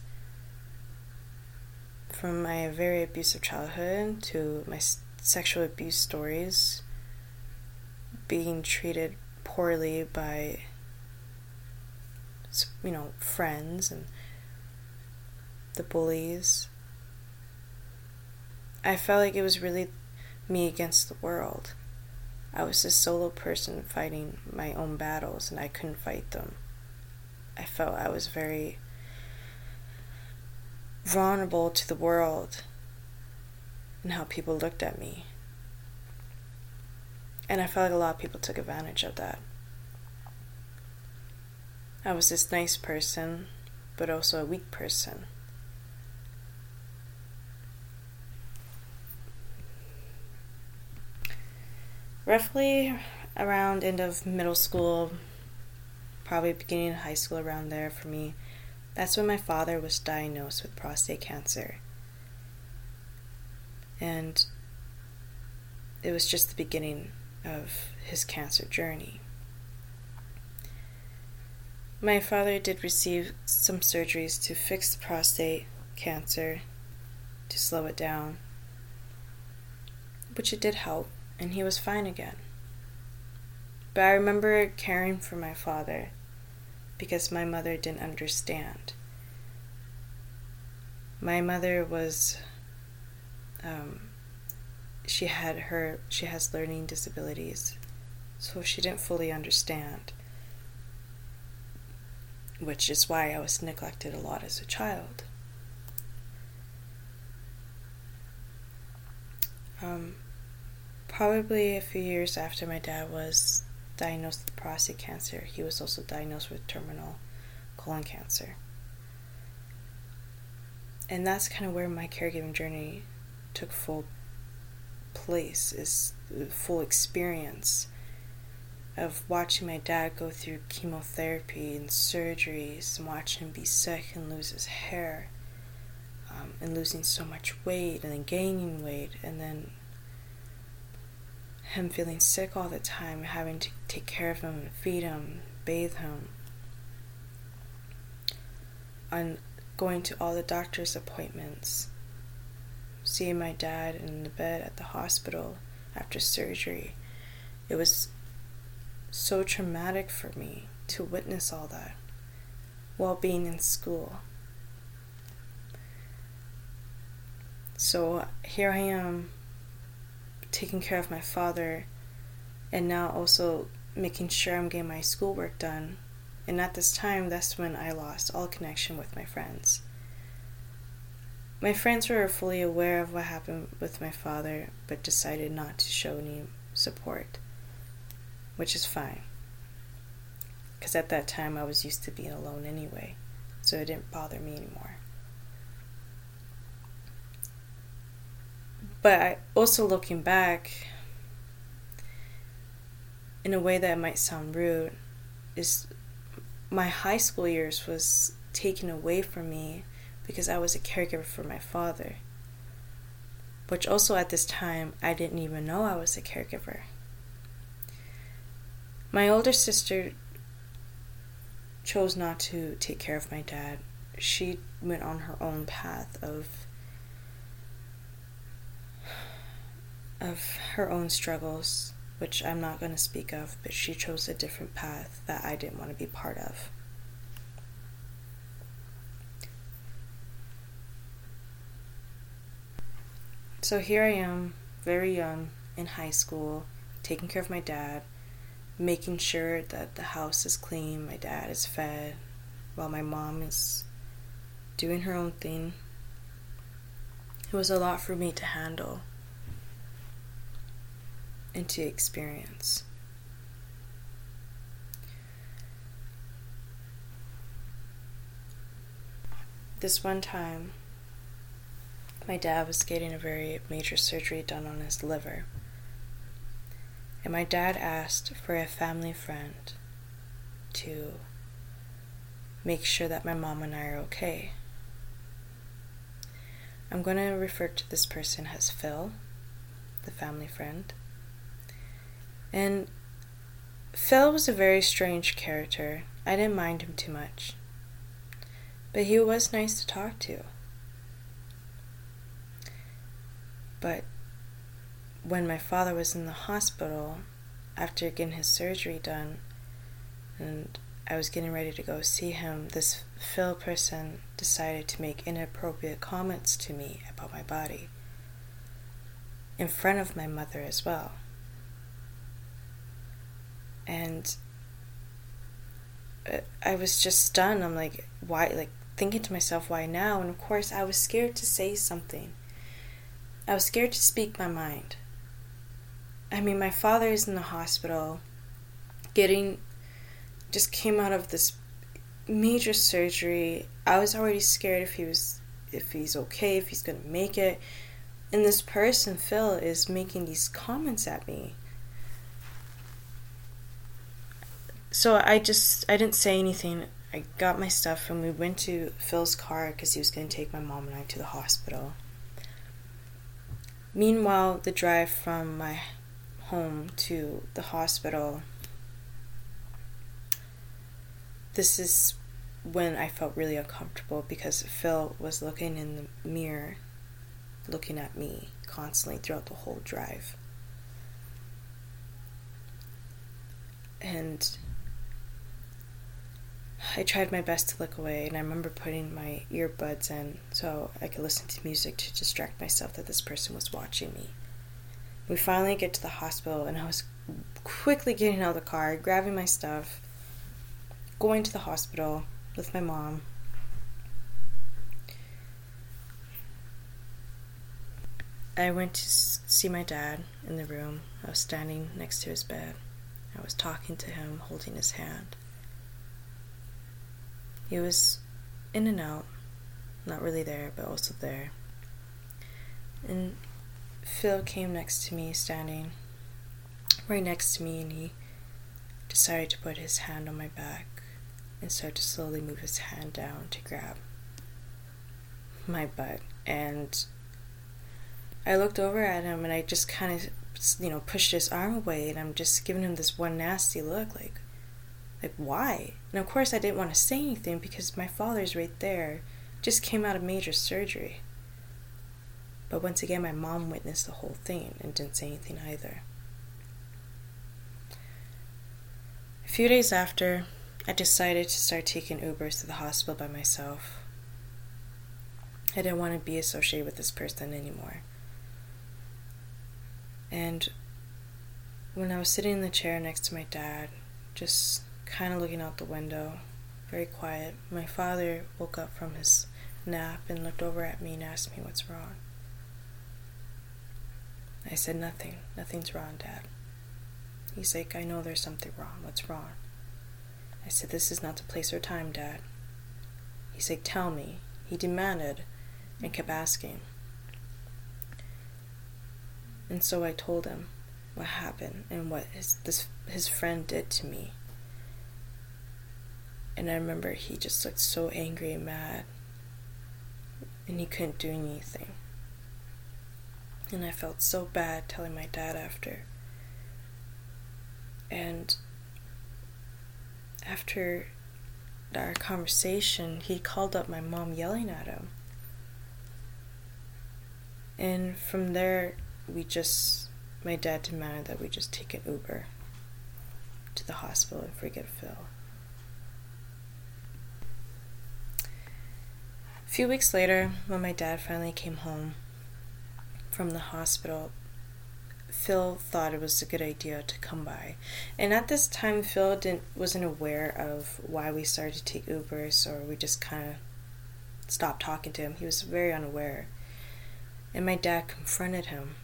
From my very abusive childhood to my sexual abuse stories, being treated poorly by, you know, friends and the bullies. I felt like it was really me against the world. I was a solo person fighting my own battles and I couldn't fight them. I felt I was very vulnerable to the world and how people looked at me. And I felt like a lot of people took advantage of that. I was this nice person, but also a weak person. Roughly around end of middle school, probably beginning of high school around there for me. That's when my father was diagnosed with prostate cancer. And it was just the beginning of his cancer journey. My father did receive some surgeries to fix the prostate cancer, to slow it down, which it did help and he was fine again. But I remember caring for my father because my mother didn't understand. My mother was, um, she had her, she has learning disabilities, so she didn't fully understand, which is why I was neglected a lot as a child. Um, probably a few years after my dad was diagnosed with prostate cancer, he was also diagnosed with terminal colon cancer. And that's kind of where my caregiving journey took full place, is the full experience of watching my dad go through chemotherapy and surgeries and watching him be sick and lose his hair um, and losing so much weight and then gaining weight and then him feeling sick all the time, having to take care of him feed him, bathe him, on going to all the doctor's appointments, seeing my dad in the bed at the hospital after surgery. It was so traumatic for me to witness all that while being in school. So here I am taking care of my father and now also making sure I'm getting my schoolwork done. And at this time, that's when I lost all connection with my friends. My friends were fully aware of what happened with my father, but decided not to show any support, which is fine. Because at that time, I was used to being alone anyway, so it didn't bother me anymore. But also looking back in a way that might sound rude is my high school years was taken away from me because I was a caregiver for my father. Which also at this time I didn't even know I was a caregiver. My older sister chose not to take care of my dad. She went on her own path of of her own struggles, which I'm not going to speak of, but she chose a different path that I didn't want to be part of. So here I am, very young, in high school, taking care of my dad, making sure that the house is clean, my dad is fed, while my mom is doing her own thing. It was a lot for me to handle and to experience. This one time, my dad was getting a very major surgery done on his liver. And my dad asked for a family friend to make sure that my mom and I are okay. I'm going to refer to this person as Phil, the family friend. And Phil was a very strange character. I didn't mind him too much. But he was nice to talk to. But when my father was in the hospital after getting his surgery done, and I was getting ready to go see him, this Phil person decided to make inappropriate comments to me about my body in front of my mother as well and uh, I was just stunned. I'm like, why? Like thinking to myself, why now? And of course, I was scared to say something. I was scared to speak my mind. I mean, my father is in the hospital, getting, just came out of this major surgery. I was already scared if he was, if he's okay, if he's gonna make it. And this person, Phil, is making these comments at me. So I just I didn't say anything. I got my stuff and we went to Phil's car because he was going to take my mom and I to the hospital. Meanwhile, the drive from my home to the hospital. This is when I felt really uncomfortable because Phil was looking in the mirror, looking at me constantly throughout the whole drive. And I tried my best to look away, and I remember putting my earbuds in so I could listen to music to distract myself that this person was watching me. We finally get to the hospital, and I was quickly getting out of the car, grabbing my stuff, going to the hospital with my mom. I went to see my dad in the room. I was standing next to his bed. I was talking to him, holding his hand. He was in and out, not really there, but also there. And Phil came next to me, standing right next to me, and he decided to put his hand on my back and start to slowly move his hand down to grab my butt. And I looked over at him and I just kind of, you know, pushed his arm away, and I'm just giving him this one nasty look, like, like why? And of course, I didn't want to say anything because my father's right there, just came out of major surgery. But once again, my mom witnessed the whole thing and didn't say anything either. A few days after, I decided to start taking Ubers to the hospital by myself. I didn't want to be associated with this person anymore. And when I was sitting in the chair next to my dad, just kind of looking out the window, very quiet, my father woke up from his nap and looked over at me and asked me what's wrong. I said, Nothing. Nothing's wrong, Dad. He's like, I know there's something wrong. What's wrong? I said, This is not the place or time, Dad. He's like, Tell me. He demanded and kept asking. And so I told him what happened and what his, this, his friend did to me. And I remember he just looked so angry and mad, and he couldn't do anything. And I felt so bad telling my dad after. And after our conversation, he called up my mom yelling at him. And from there, we just, my dad demanded that we just take an Uber to the hospital and forget Phil. A few weeks later, when my dad finally came home, from the hospital, Phil thought it was a good idea to come by. And at this time, Phil didn't wasn't aware of why we started to take Ubers or we just kind of stopped talking to him. He was very unaware. And my dad confronted him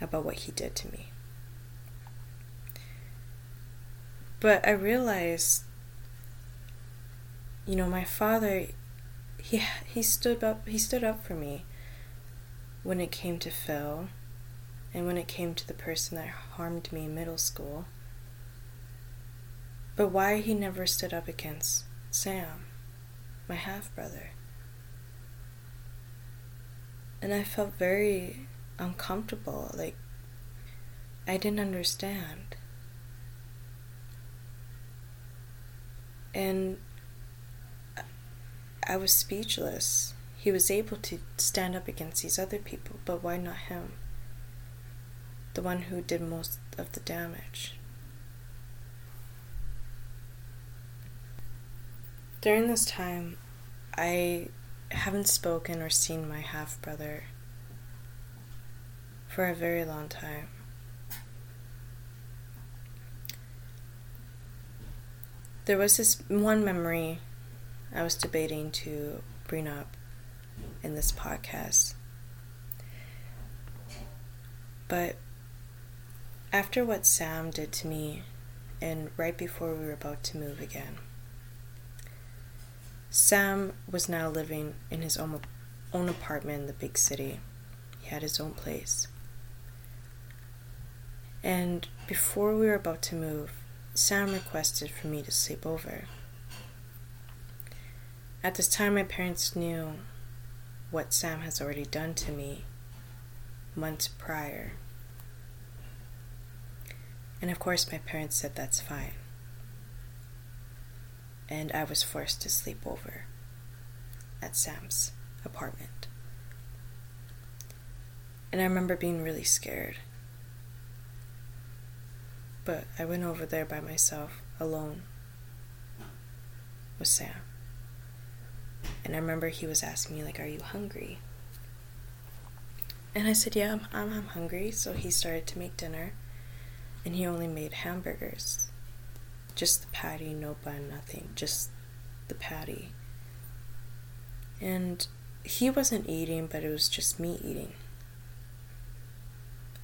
about what he did to me. But I realized you know, my father he he stood up he stood up for me when it came to Phil and when it came to the person that harmed me in middle school. But why he never stood up against Sam, my half brother? And I felt very uncomfortable, like I didn't understand. And I was speechless. He was able to stand up against these other people, but why not him? The one who did most of the damage. During this time, I haven't spoken or seen my half brother for a very long time. There was this one memory I was debating to bring up in this podcast. But after what Sam did to me, and right before we were about to move again, Sam was now living in his own, own apartment in the big city. He had his own place. And before we were about to move, Sam requested for me to sleep over. At this time, my parents knew what Sam has already done to me months prior. And of course, my parents said that's fine. And I was forced to sleep over at Sam's apartment. And I remember being really scared. But I went over there by myself, alone, with Sam. And I remember he was asking me, like, are you hungry? And I said, Yeah, I'm, I'm, I'm hungry. So he started to make dinner. And he only made hamburgers. Just the patty, no bun, nothing. Just the patty. And he wasn't eating, but it was just me eating.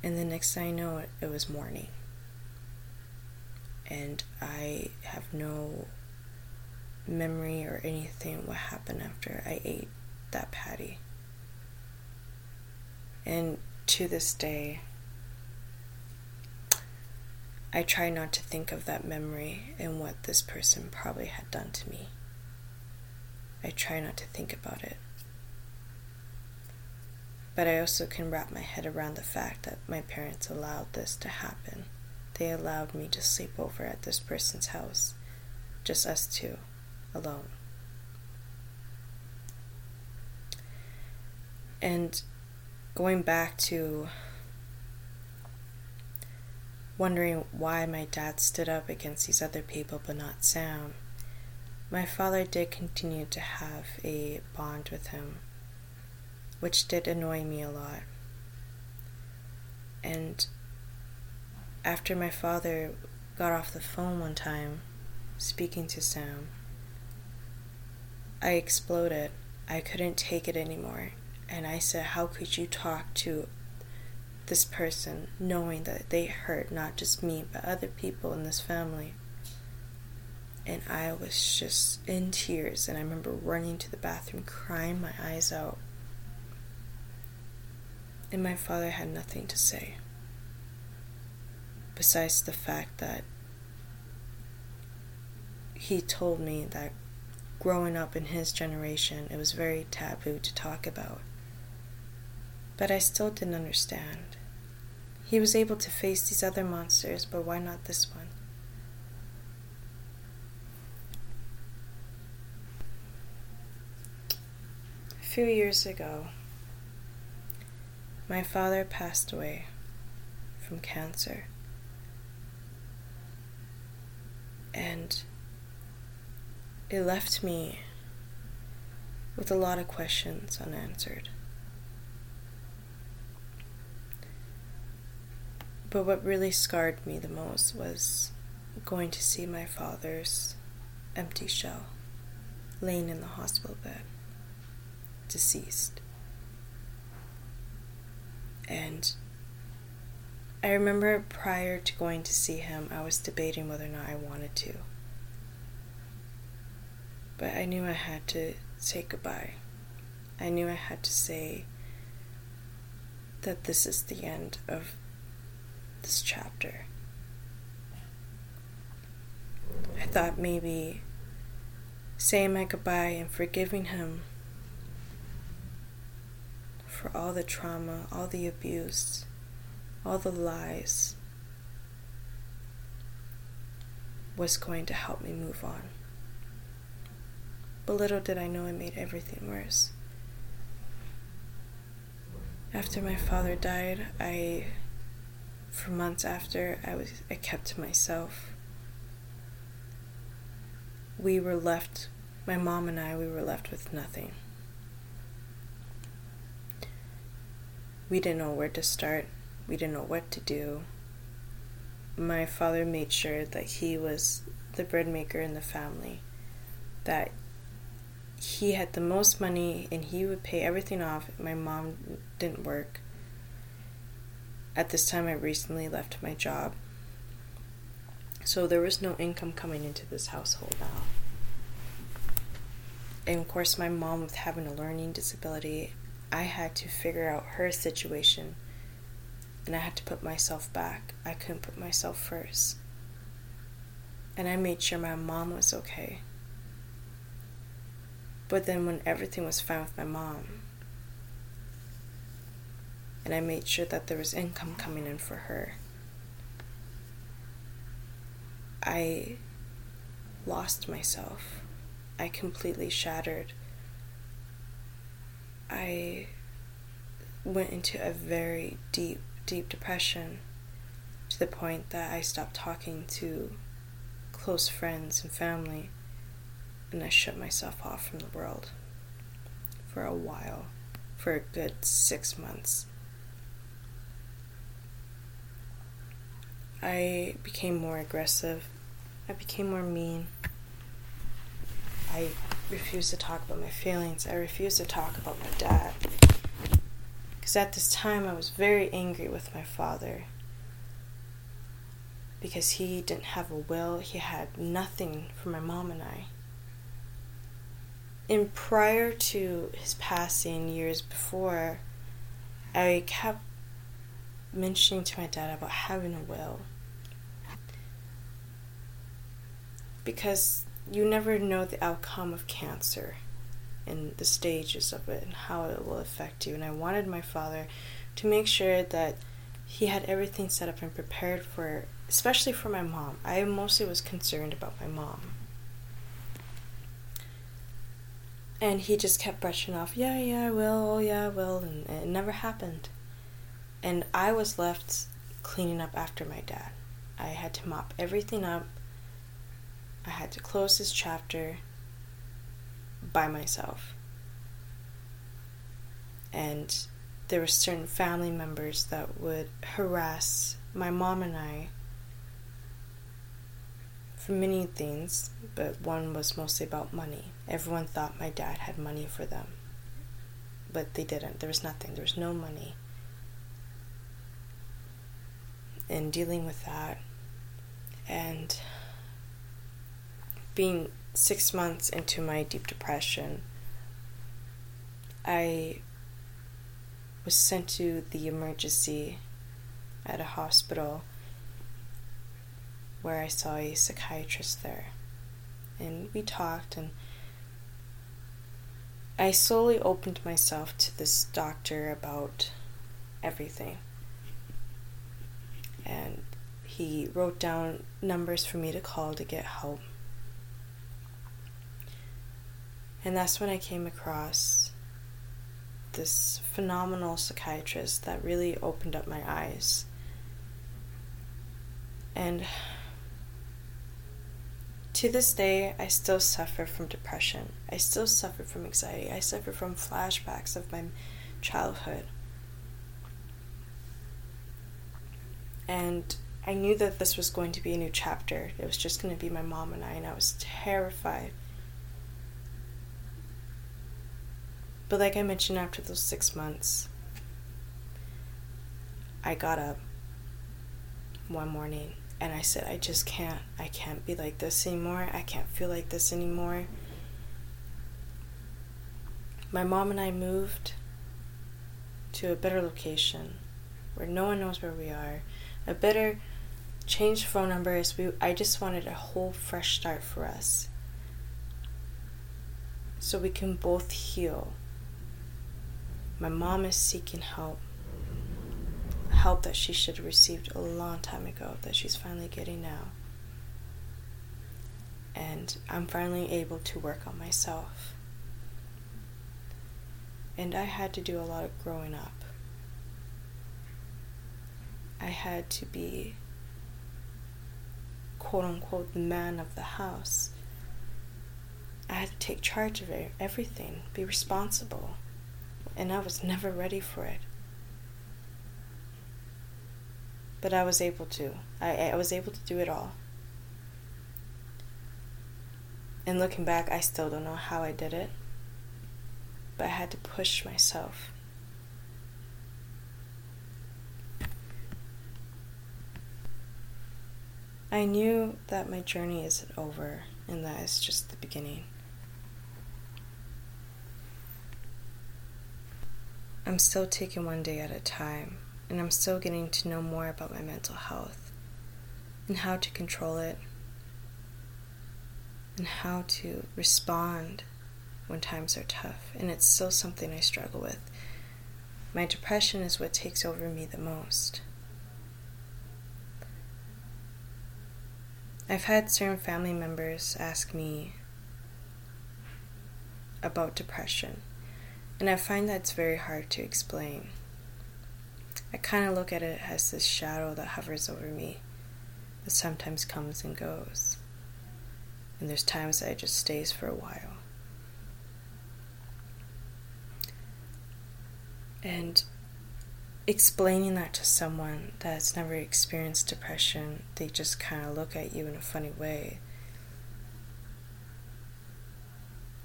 And the next thing I know, it, it was morning. And I have no memory or anything what happened after I ate that patty. And to this day, I try not to think of that memory and what this person probably had done to me. I try not to think about it. But I also can wrap my head around the fact that my parents allowed this to happen. They allowed me to sleep over at this person's house, just us two, alone. And going back to wondering why my dad stood up against these other people but not Sam, my father did continue to have a bond with him, which did annoy me a lot. And after my father got off the phone one time speaking to Sam, I exploded. I couldn't take it anymore. And I said, How could you talk to this person knowing that they hurt not just me, but other people in this family? And I was just in tears. And I remember running to the bathroom, crying my eyes out. And my father had nothing to say. Besides the fact that he told me that growing up in his generation, it was very taboo to talk about. But I still didn't understand. He was able to face these other monsters, but why not this one? A few years ago, my father passed away from cancer. And it left me with a lot of questions unanswered. But what really scarred me the most was going to see my father's empty shell laying in the hospital bed, deceased. And I remember prior to going to see him, I was debating whether or not I wanted to. But I knew I had to say goodbye. I knew I had to say that this is the end of this chapter. I thought maybe saying my goodbye and forgiving him for all the trauma, all the abuse, all the lies was going to help me move on. But little did I know it made everything worse. After my father died, I, for months after, I was I kept to myself. We were left, my mom and I, we were left with nothing. We didn't know where to start. We didn't know what to do. My father made sure that he was the bread maker in the family, that he had the most money and he would pay everything off. My mom didn't work. At this time, I recently left my job. So there was no income coming into this household now. And of course, my mom, with having a learning disability, I had to figure out her situation and I had to put myself back. I couldn't put myself first. And I made sure my mom was okay. But then, when everything was fine with my mom, and I made sure that there was income coming in for her, I lost myself. I completely shattered. I went into a very deep, deep depression to the point that I stopped talking to close friends and family and I shut myself off from the world for a while, for a good six months. I became more aggressive. I became more mean. I refused to talk about my feelings. I refused to talk about my dad. Because at this time, I was very angry with my father. Because he didn't have a will, he had nothing for my mom and I. And prior to his passing, years before, I kept mentioning to my dad about having a will. Because you never know the outcome of cancer and the stages of it and how it will affect you. And I wanted my father to make sure that he had everything set up and prepared for, especially for my mom. I mostly was concerned about my mom. And he just kept brushing off, yeah, yeah, I will, oh, yeah, I will, and, and it never happened. And I was left cleaning up after my dad. I had to mop everything up. I had to close this chapter by myself. And there were certain family members that would harass my mom and I for many things, but one was mostly about money. Everyone thought my dad had money for them, but they didn't. There was nothing, there was no money. And dealing with that, and being six months into my deep depression, I was sent to the emergency at a hospital where I saw a psychiatrist there. And we talked, and I slowly opened myself to this doctor about everything. And he wrote down numbers for me to call to get help. And that's when I came across this phenomenal psychiatrist that really opened up my eyes. And to this day, I still suffer from depression. I still suffer from anxiety. I suffer from flashbacks of my childhood. And I knew that this was going to be a new chapter. It was just going to be my mom and I, and I was terrified But like I mentioned, after those six months, I got up one morning and I said, I just can't. I can't be like this anymore. I can't feel like this anymore. My mom and I moved to a better location where no one knows where we are, a better changed phone numbers. We I just wanted a whole fresh start for us. So we can both heal my mom is seeking help. Help that she should have received a long time ago, that she's finally getting now. And I'm finally able to work on myself. And I had to do a lot of growing up. I had to be, quote unquote, the man of the house. I had to take charge of everything, be responsible and I was never ready for it. But I was able to. I, I was able to do it all. And looking back, I still don't know how I did it. But I had to push myself. I knew that my journey isn't over and that it's just the beginning. I'm still taking one day at a time, and I'm still getting to know more about my mental health and how to control it and how to respond when times are tough. And it's still something I struggle with. My depression is what takes over me the most. I've had certain family members ask me about depression and I find that's very hard to explain. I kind of look at it as this shadow that hovers over me that sometimes comes and goes. And there's times that it just stays for a while. And explaining that to someone that's never experienced depression, they just kind of look at you in a funny way.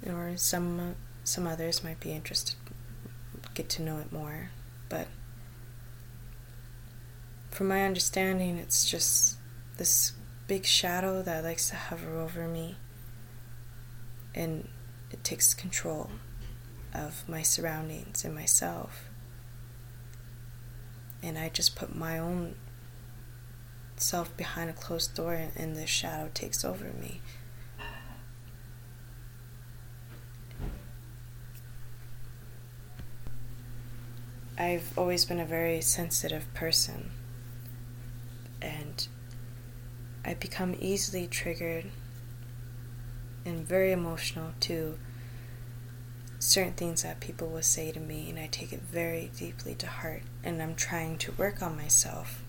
Or some some others might be interested get to know it more, but from my understanding, it's just this big shadow that likes to hover over me and it takes control of my surroundings and myself. And I just put my own self behind a closed door and, and the shadow takes over me. I've always been a very sensitive person and I become easily triggered and very emotional to certain things that people will say to me, and I take it very deeply to heart. And I'm trying to work on myself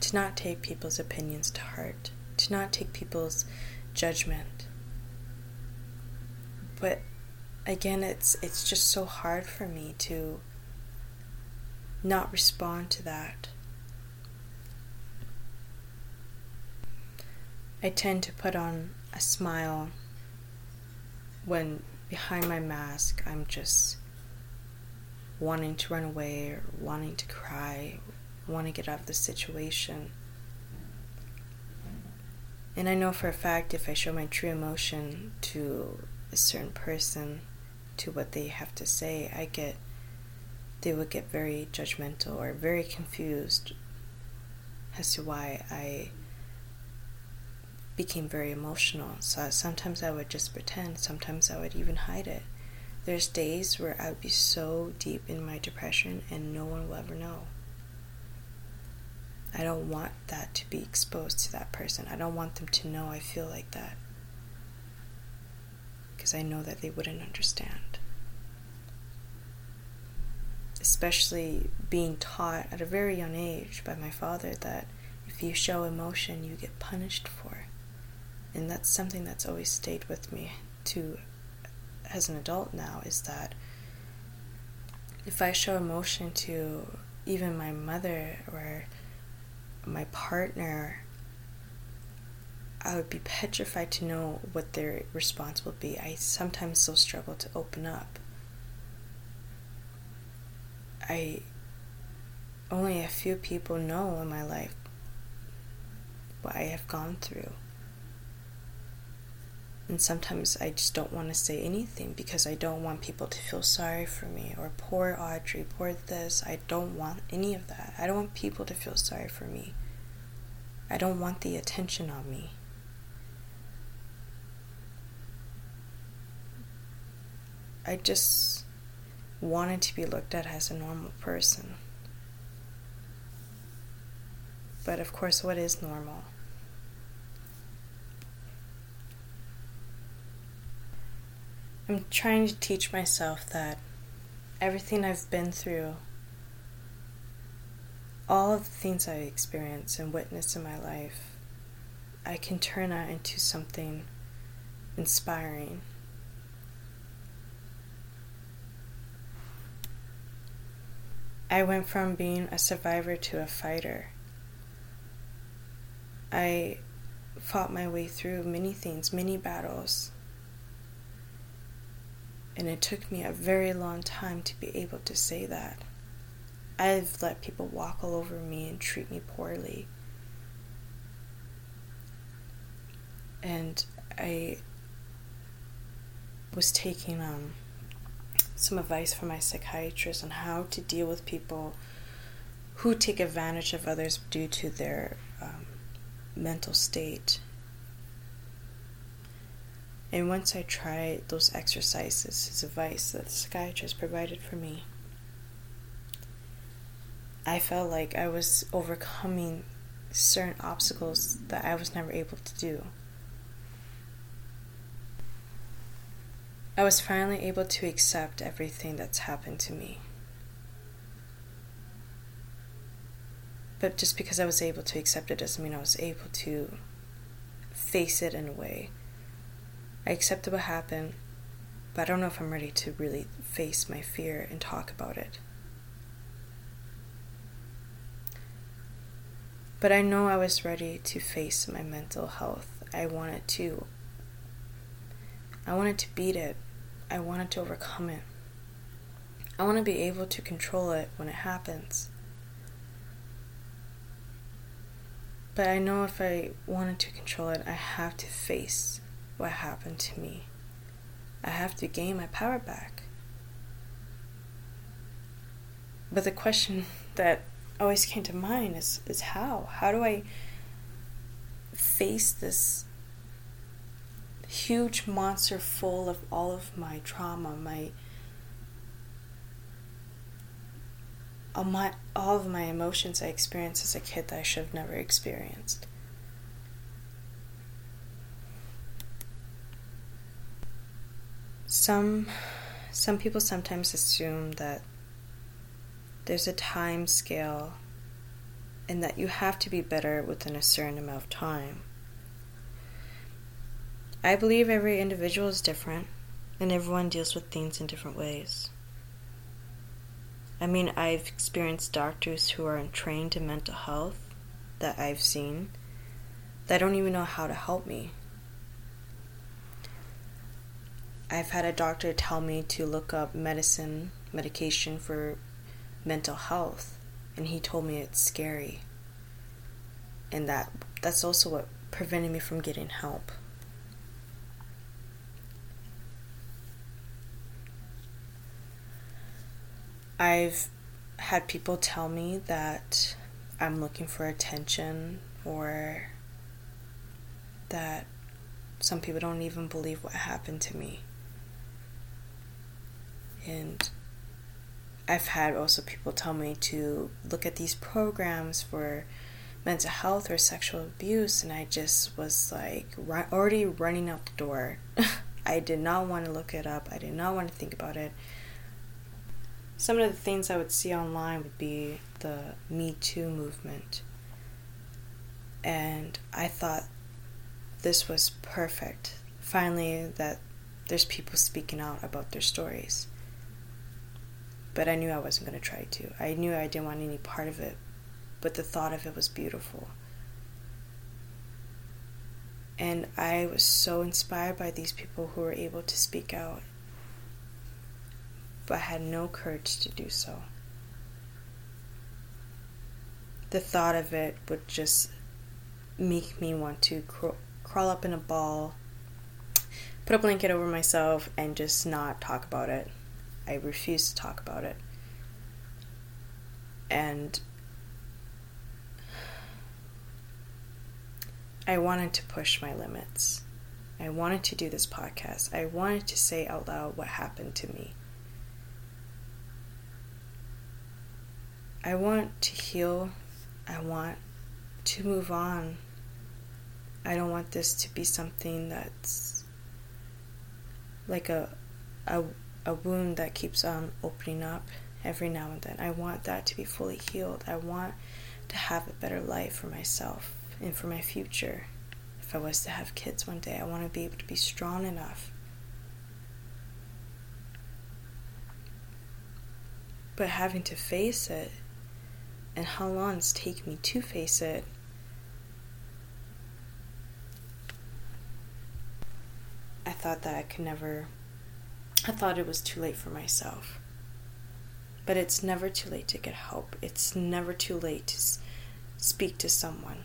to not take people's opinions to heart, to not take people's judgment. But again, it's it's just so hard for me to not respond to that. I tend to put on a smile when behind my mask I'm just wanting to run away or wanting to cry, want to get out of the situation. And I know for a fact if I show my true emotion to a certain person, to what they have to say, I get, they would get very judgmental or very confused as to why I became very emotional. So sometimes I would just pretend, sometimes I would even hide it. There's days where I would be so deep in my depression and no one will ever know. I don't want that to be exposed to that person. I don't want them to know I feel like that. Because I know that they wouldn't understand. Especially being taught at a very young age by my father that if you show emotion, you get punished for it and that's something that's always stayed with me too as an adult now is that if I show emotion to even my mother or my partner, I would be petrified to know what their response will be. I sometimes still struggle to open up. I only a few people know in my life what I have gone through. And sometimes I just don't want to say anything because I don't want people to feel sorry for me or poor Audrey, poor this. I don't want any of that. I don't want people to feel sorry for me. I don't want the attention on me. I just wanted to be looked at as a normal person. But of course, what is normal? I'm trying to teach myself that everything I've been through, all of the things I experience and witness in my life, I can turn that into something inspiring. I went from being a survivor to a fighter. I fought my way through many things, many battles. And it took me a very long time to be able to say that. I've let people walk all over me and treat me poorly. And I was taking um, some advice from my psychiatrist on how to deal with people who take advantage of others due to their um, mental state and once I tried those exercises, his advice that the psychiatrist provided for me, I felt like I was overcoming certain obstacles that I was never able to do. I was finally able to accept everything that's happened to me. But just because I was able to accept it doesn't mean I was able to face it in a way I accepted what happened, but I don't know if I'm ready to really face my fear and talk about it. But I know I was ready to face my mental health. I wanted to. I wanted to beat it. I wanted to overcome it. I want to be able to control it when it happens. But I know if I wanted to control it, I have to face what happened to me. I have to gain my power back. But the question that always came to mind is, is how? How do I face this huge monster full of all of my trauma, my all my all of my emotions I experienced as a kid that I should have never experienced. Some some people sometimes assume that there's a time scale and that you have to be better within a certain amount of time. I believe every individual is different and everyone deals with things in different ways. I mean, I've experienced doctors who are trained in mental health that I've seen that don't even know how to help me. I've had a doctor tell me to look up medicine, medication for mental health, and he told me it's scary. And that that's also what prevented me from getting help. I've had people tell me that I'm looking for attention or that some people don't even believe what happened to me. And I've had also people tell me to look at these programs for mental health or sexual abuse, and I just was like already running out the door. I did not want to look it up, I did not want to think about it some of the things I would see online would be the Me Too movement. And I thought this was perfect. Finally, that there's people speaking out about their stories. But I knew I wasn't going to try to. I knew I didn't want any part of it. But the thought of it was beautiful. And I was so inspired by these people who were able to speak out but had no courage to do so. The thought of it would just make me want to cr- crawl up in a ball, put a blanket over myself, and just not talk about it. I refuse to talk about it. And I wanted to push my limits. I wanted to do this podcast. I wanted to say out loud what happened to me. I want to heal. I want to move on. I don't want this to be something that's like a a a wound that keeps on opening up every now and then. I want that to be fully healed. I want to have a better life for myself and for my future. If I was to have kids one day, I want to be able to be strong enough. But having to face it and how long it's taken me to face it. I thought that I could never, I thought it was too late for myself. But it's never too late to get help. It's never too late to speak to someone.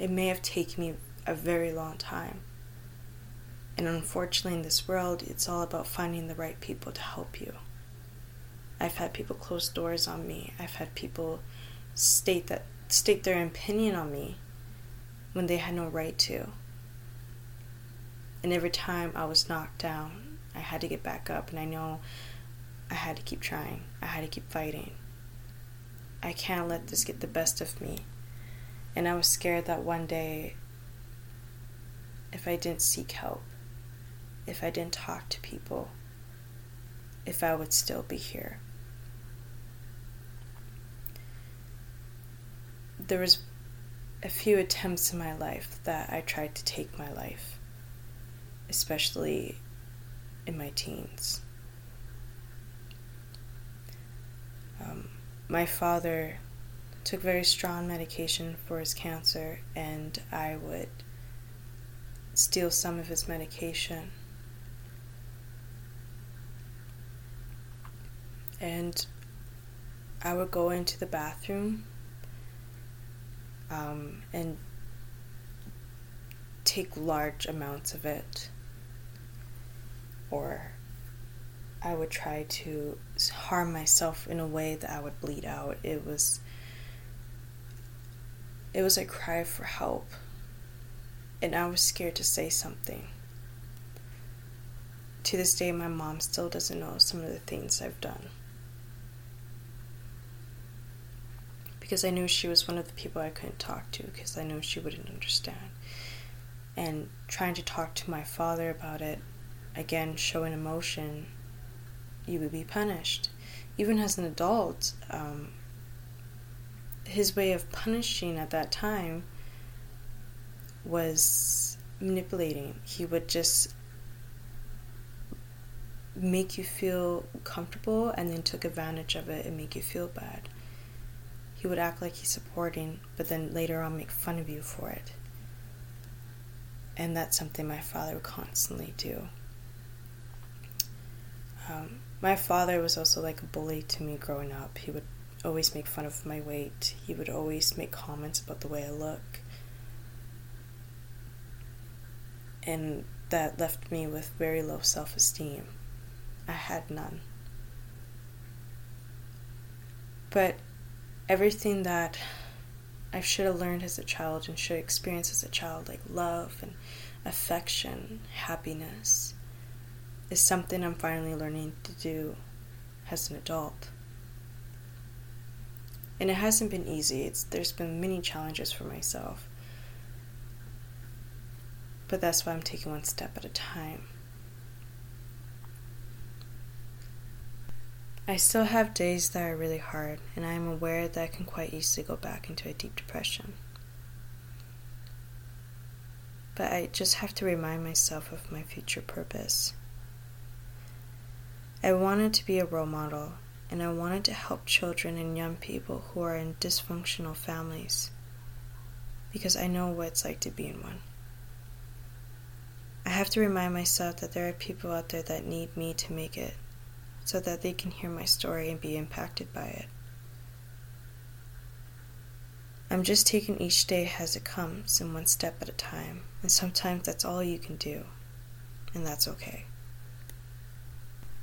It may have taken me a very long time. And unfortunately, in this world, it's all about finding the right people to help you. I've had people close doors on me. I've had people state that state their opinion on me when they had no right to. And every time I was knocked down, I had to get back up and I know I had to keep trying. I had to keep fighting. I can't let this get the best of me. And I was scared that one day if I didn't seek help, if I didn't talk to people, if I would still be here. there was a few attempts in my life that I tried to take my life, especially in my teens. Um, my father took very strong medication for his cancer, and I would steal some of his medication. And I would go into the bathroom um, and take large amounts of it. Or I would try to harm myself in a way that I would bleed out. It was it was a cry for help. And I was scared to say something. To this day, my mom still doesn't know some of the things I've done. Because I knew she was one of the people I couldn't talk to because I knew she wouldn't understand. And trying to talk to my father about it, again, showing emotion, you would be punished. Even as an adult, um, his way of punishing at that time was manipulating. He would just make you feel comfortable and then took advantage of it and make you feel bad. He would act like he's supporting, but then later on make fun of you for it. And that's something my father would constantly do. Um, my father was also like a bully to me growing up. He would always make fun of my weight. He would always make comments about the way I look. And that left me with very low self esteem. I had none. But everything that I should have learned as a child and should experience as a child, like love and affection, happiness, is something I'm finally learning to do as an adult and it hasn't been easy. It's there's been many challenges for myself. But that's why I'm taking one step at a time. I still have days that are really hard, and I am aware that I can quite easily go back into a deep depression. But I just have to remind myself of my future purpose. I wanted to be a role model and I wanted to help children and young people who are in dysfunctional families because I know what it's like to be in one. I have to remind myself that there are people out there that need me to make it so that they can hear my story and be impacted by it. I'm just taking each day as it comes and one step at a time, and sometimes that's all you can do, and that's okay.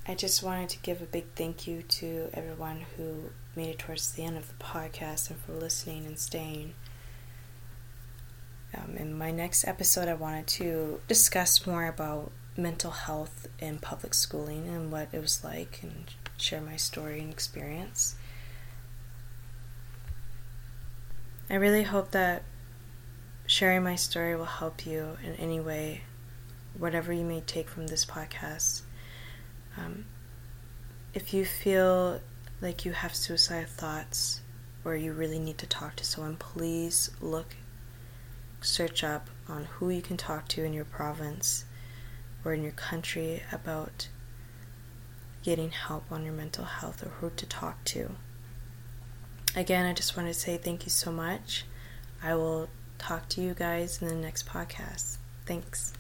I just wanted to give a big thank you to everyone who made it towards the end of the podcast and for listening and staying. Um, in my next episode, I wanted to discuss more about mental health in public schooling and what it was like and share my story and experience. I really hope that sharing my story will help you in any way, whatever you may take from this podcast. Um, if you feel like you have suicide thoughts or you really need to talk to someone, please look, search up on who you can talk to in your province or in your country about getting help on your mental health or who to talk to. Again, I just want to say thank you so much. I will talk to you guys in the next podcast. Thanks.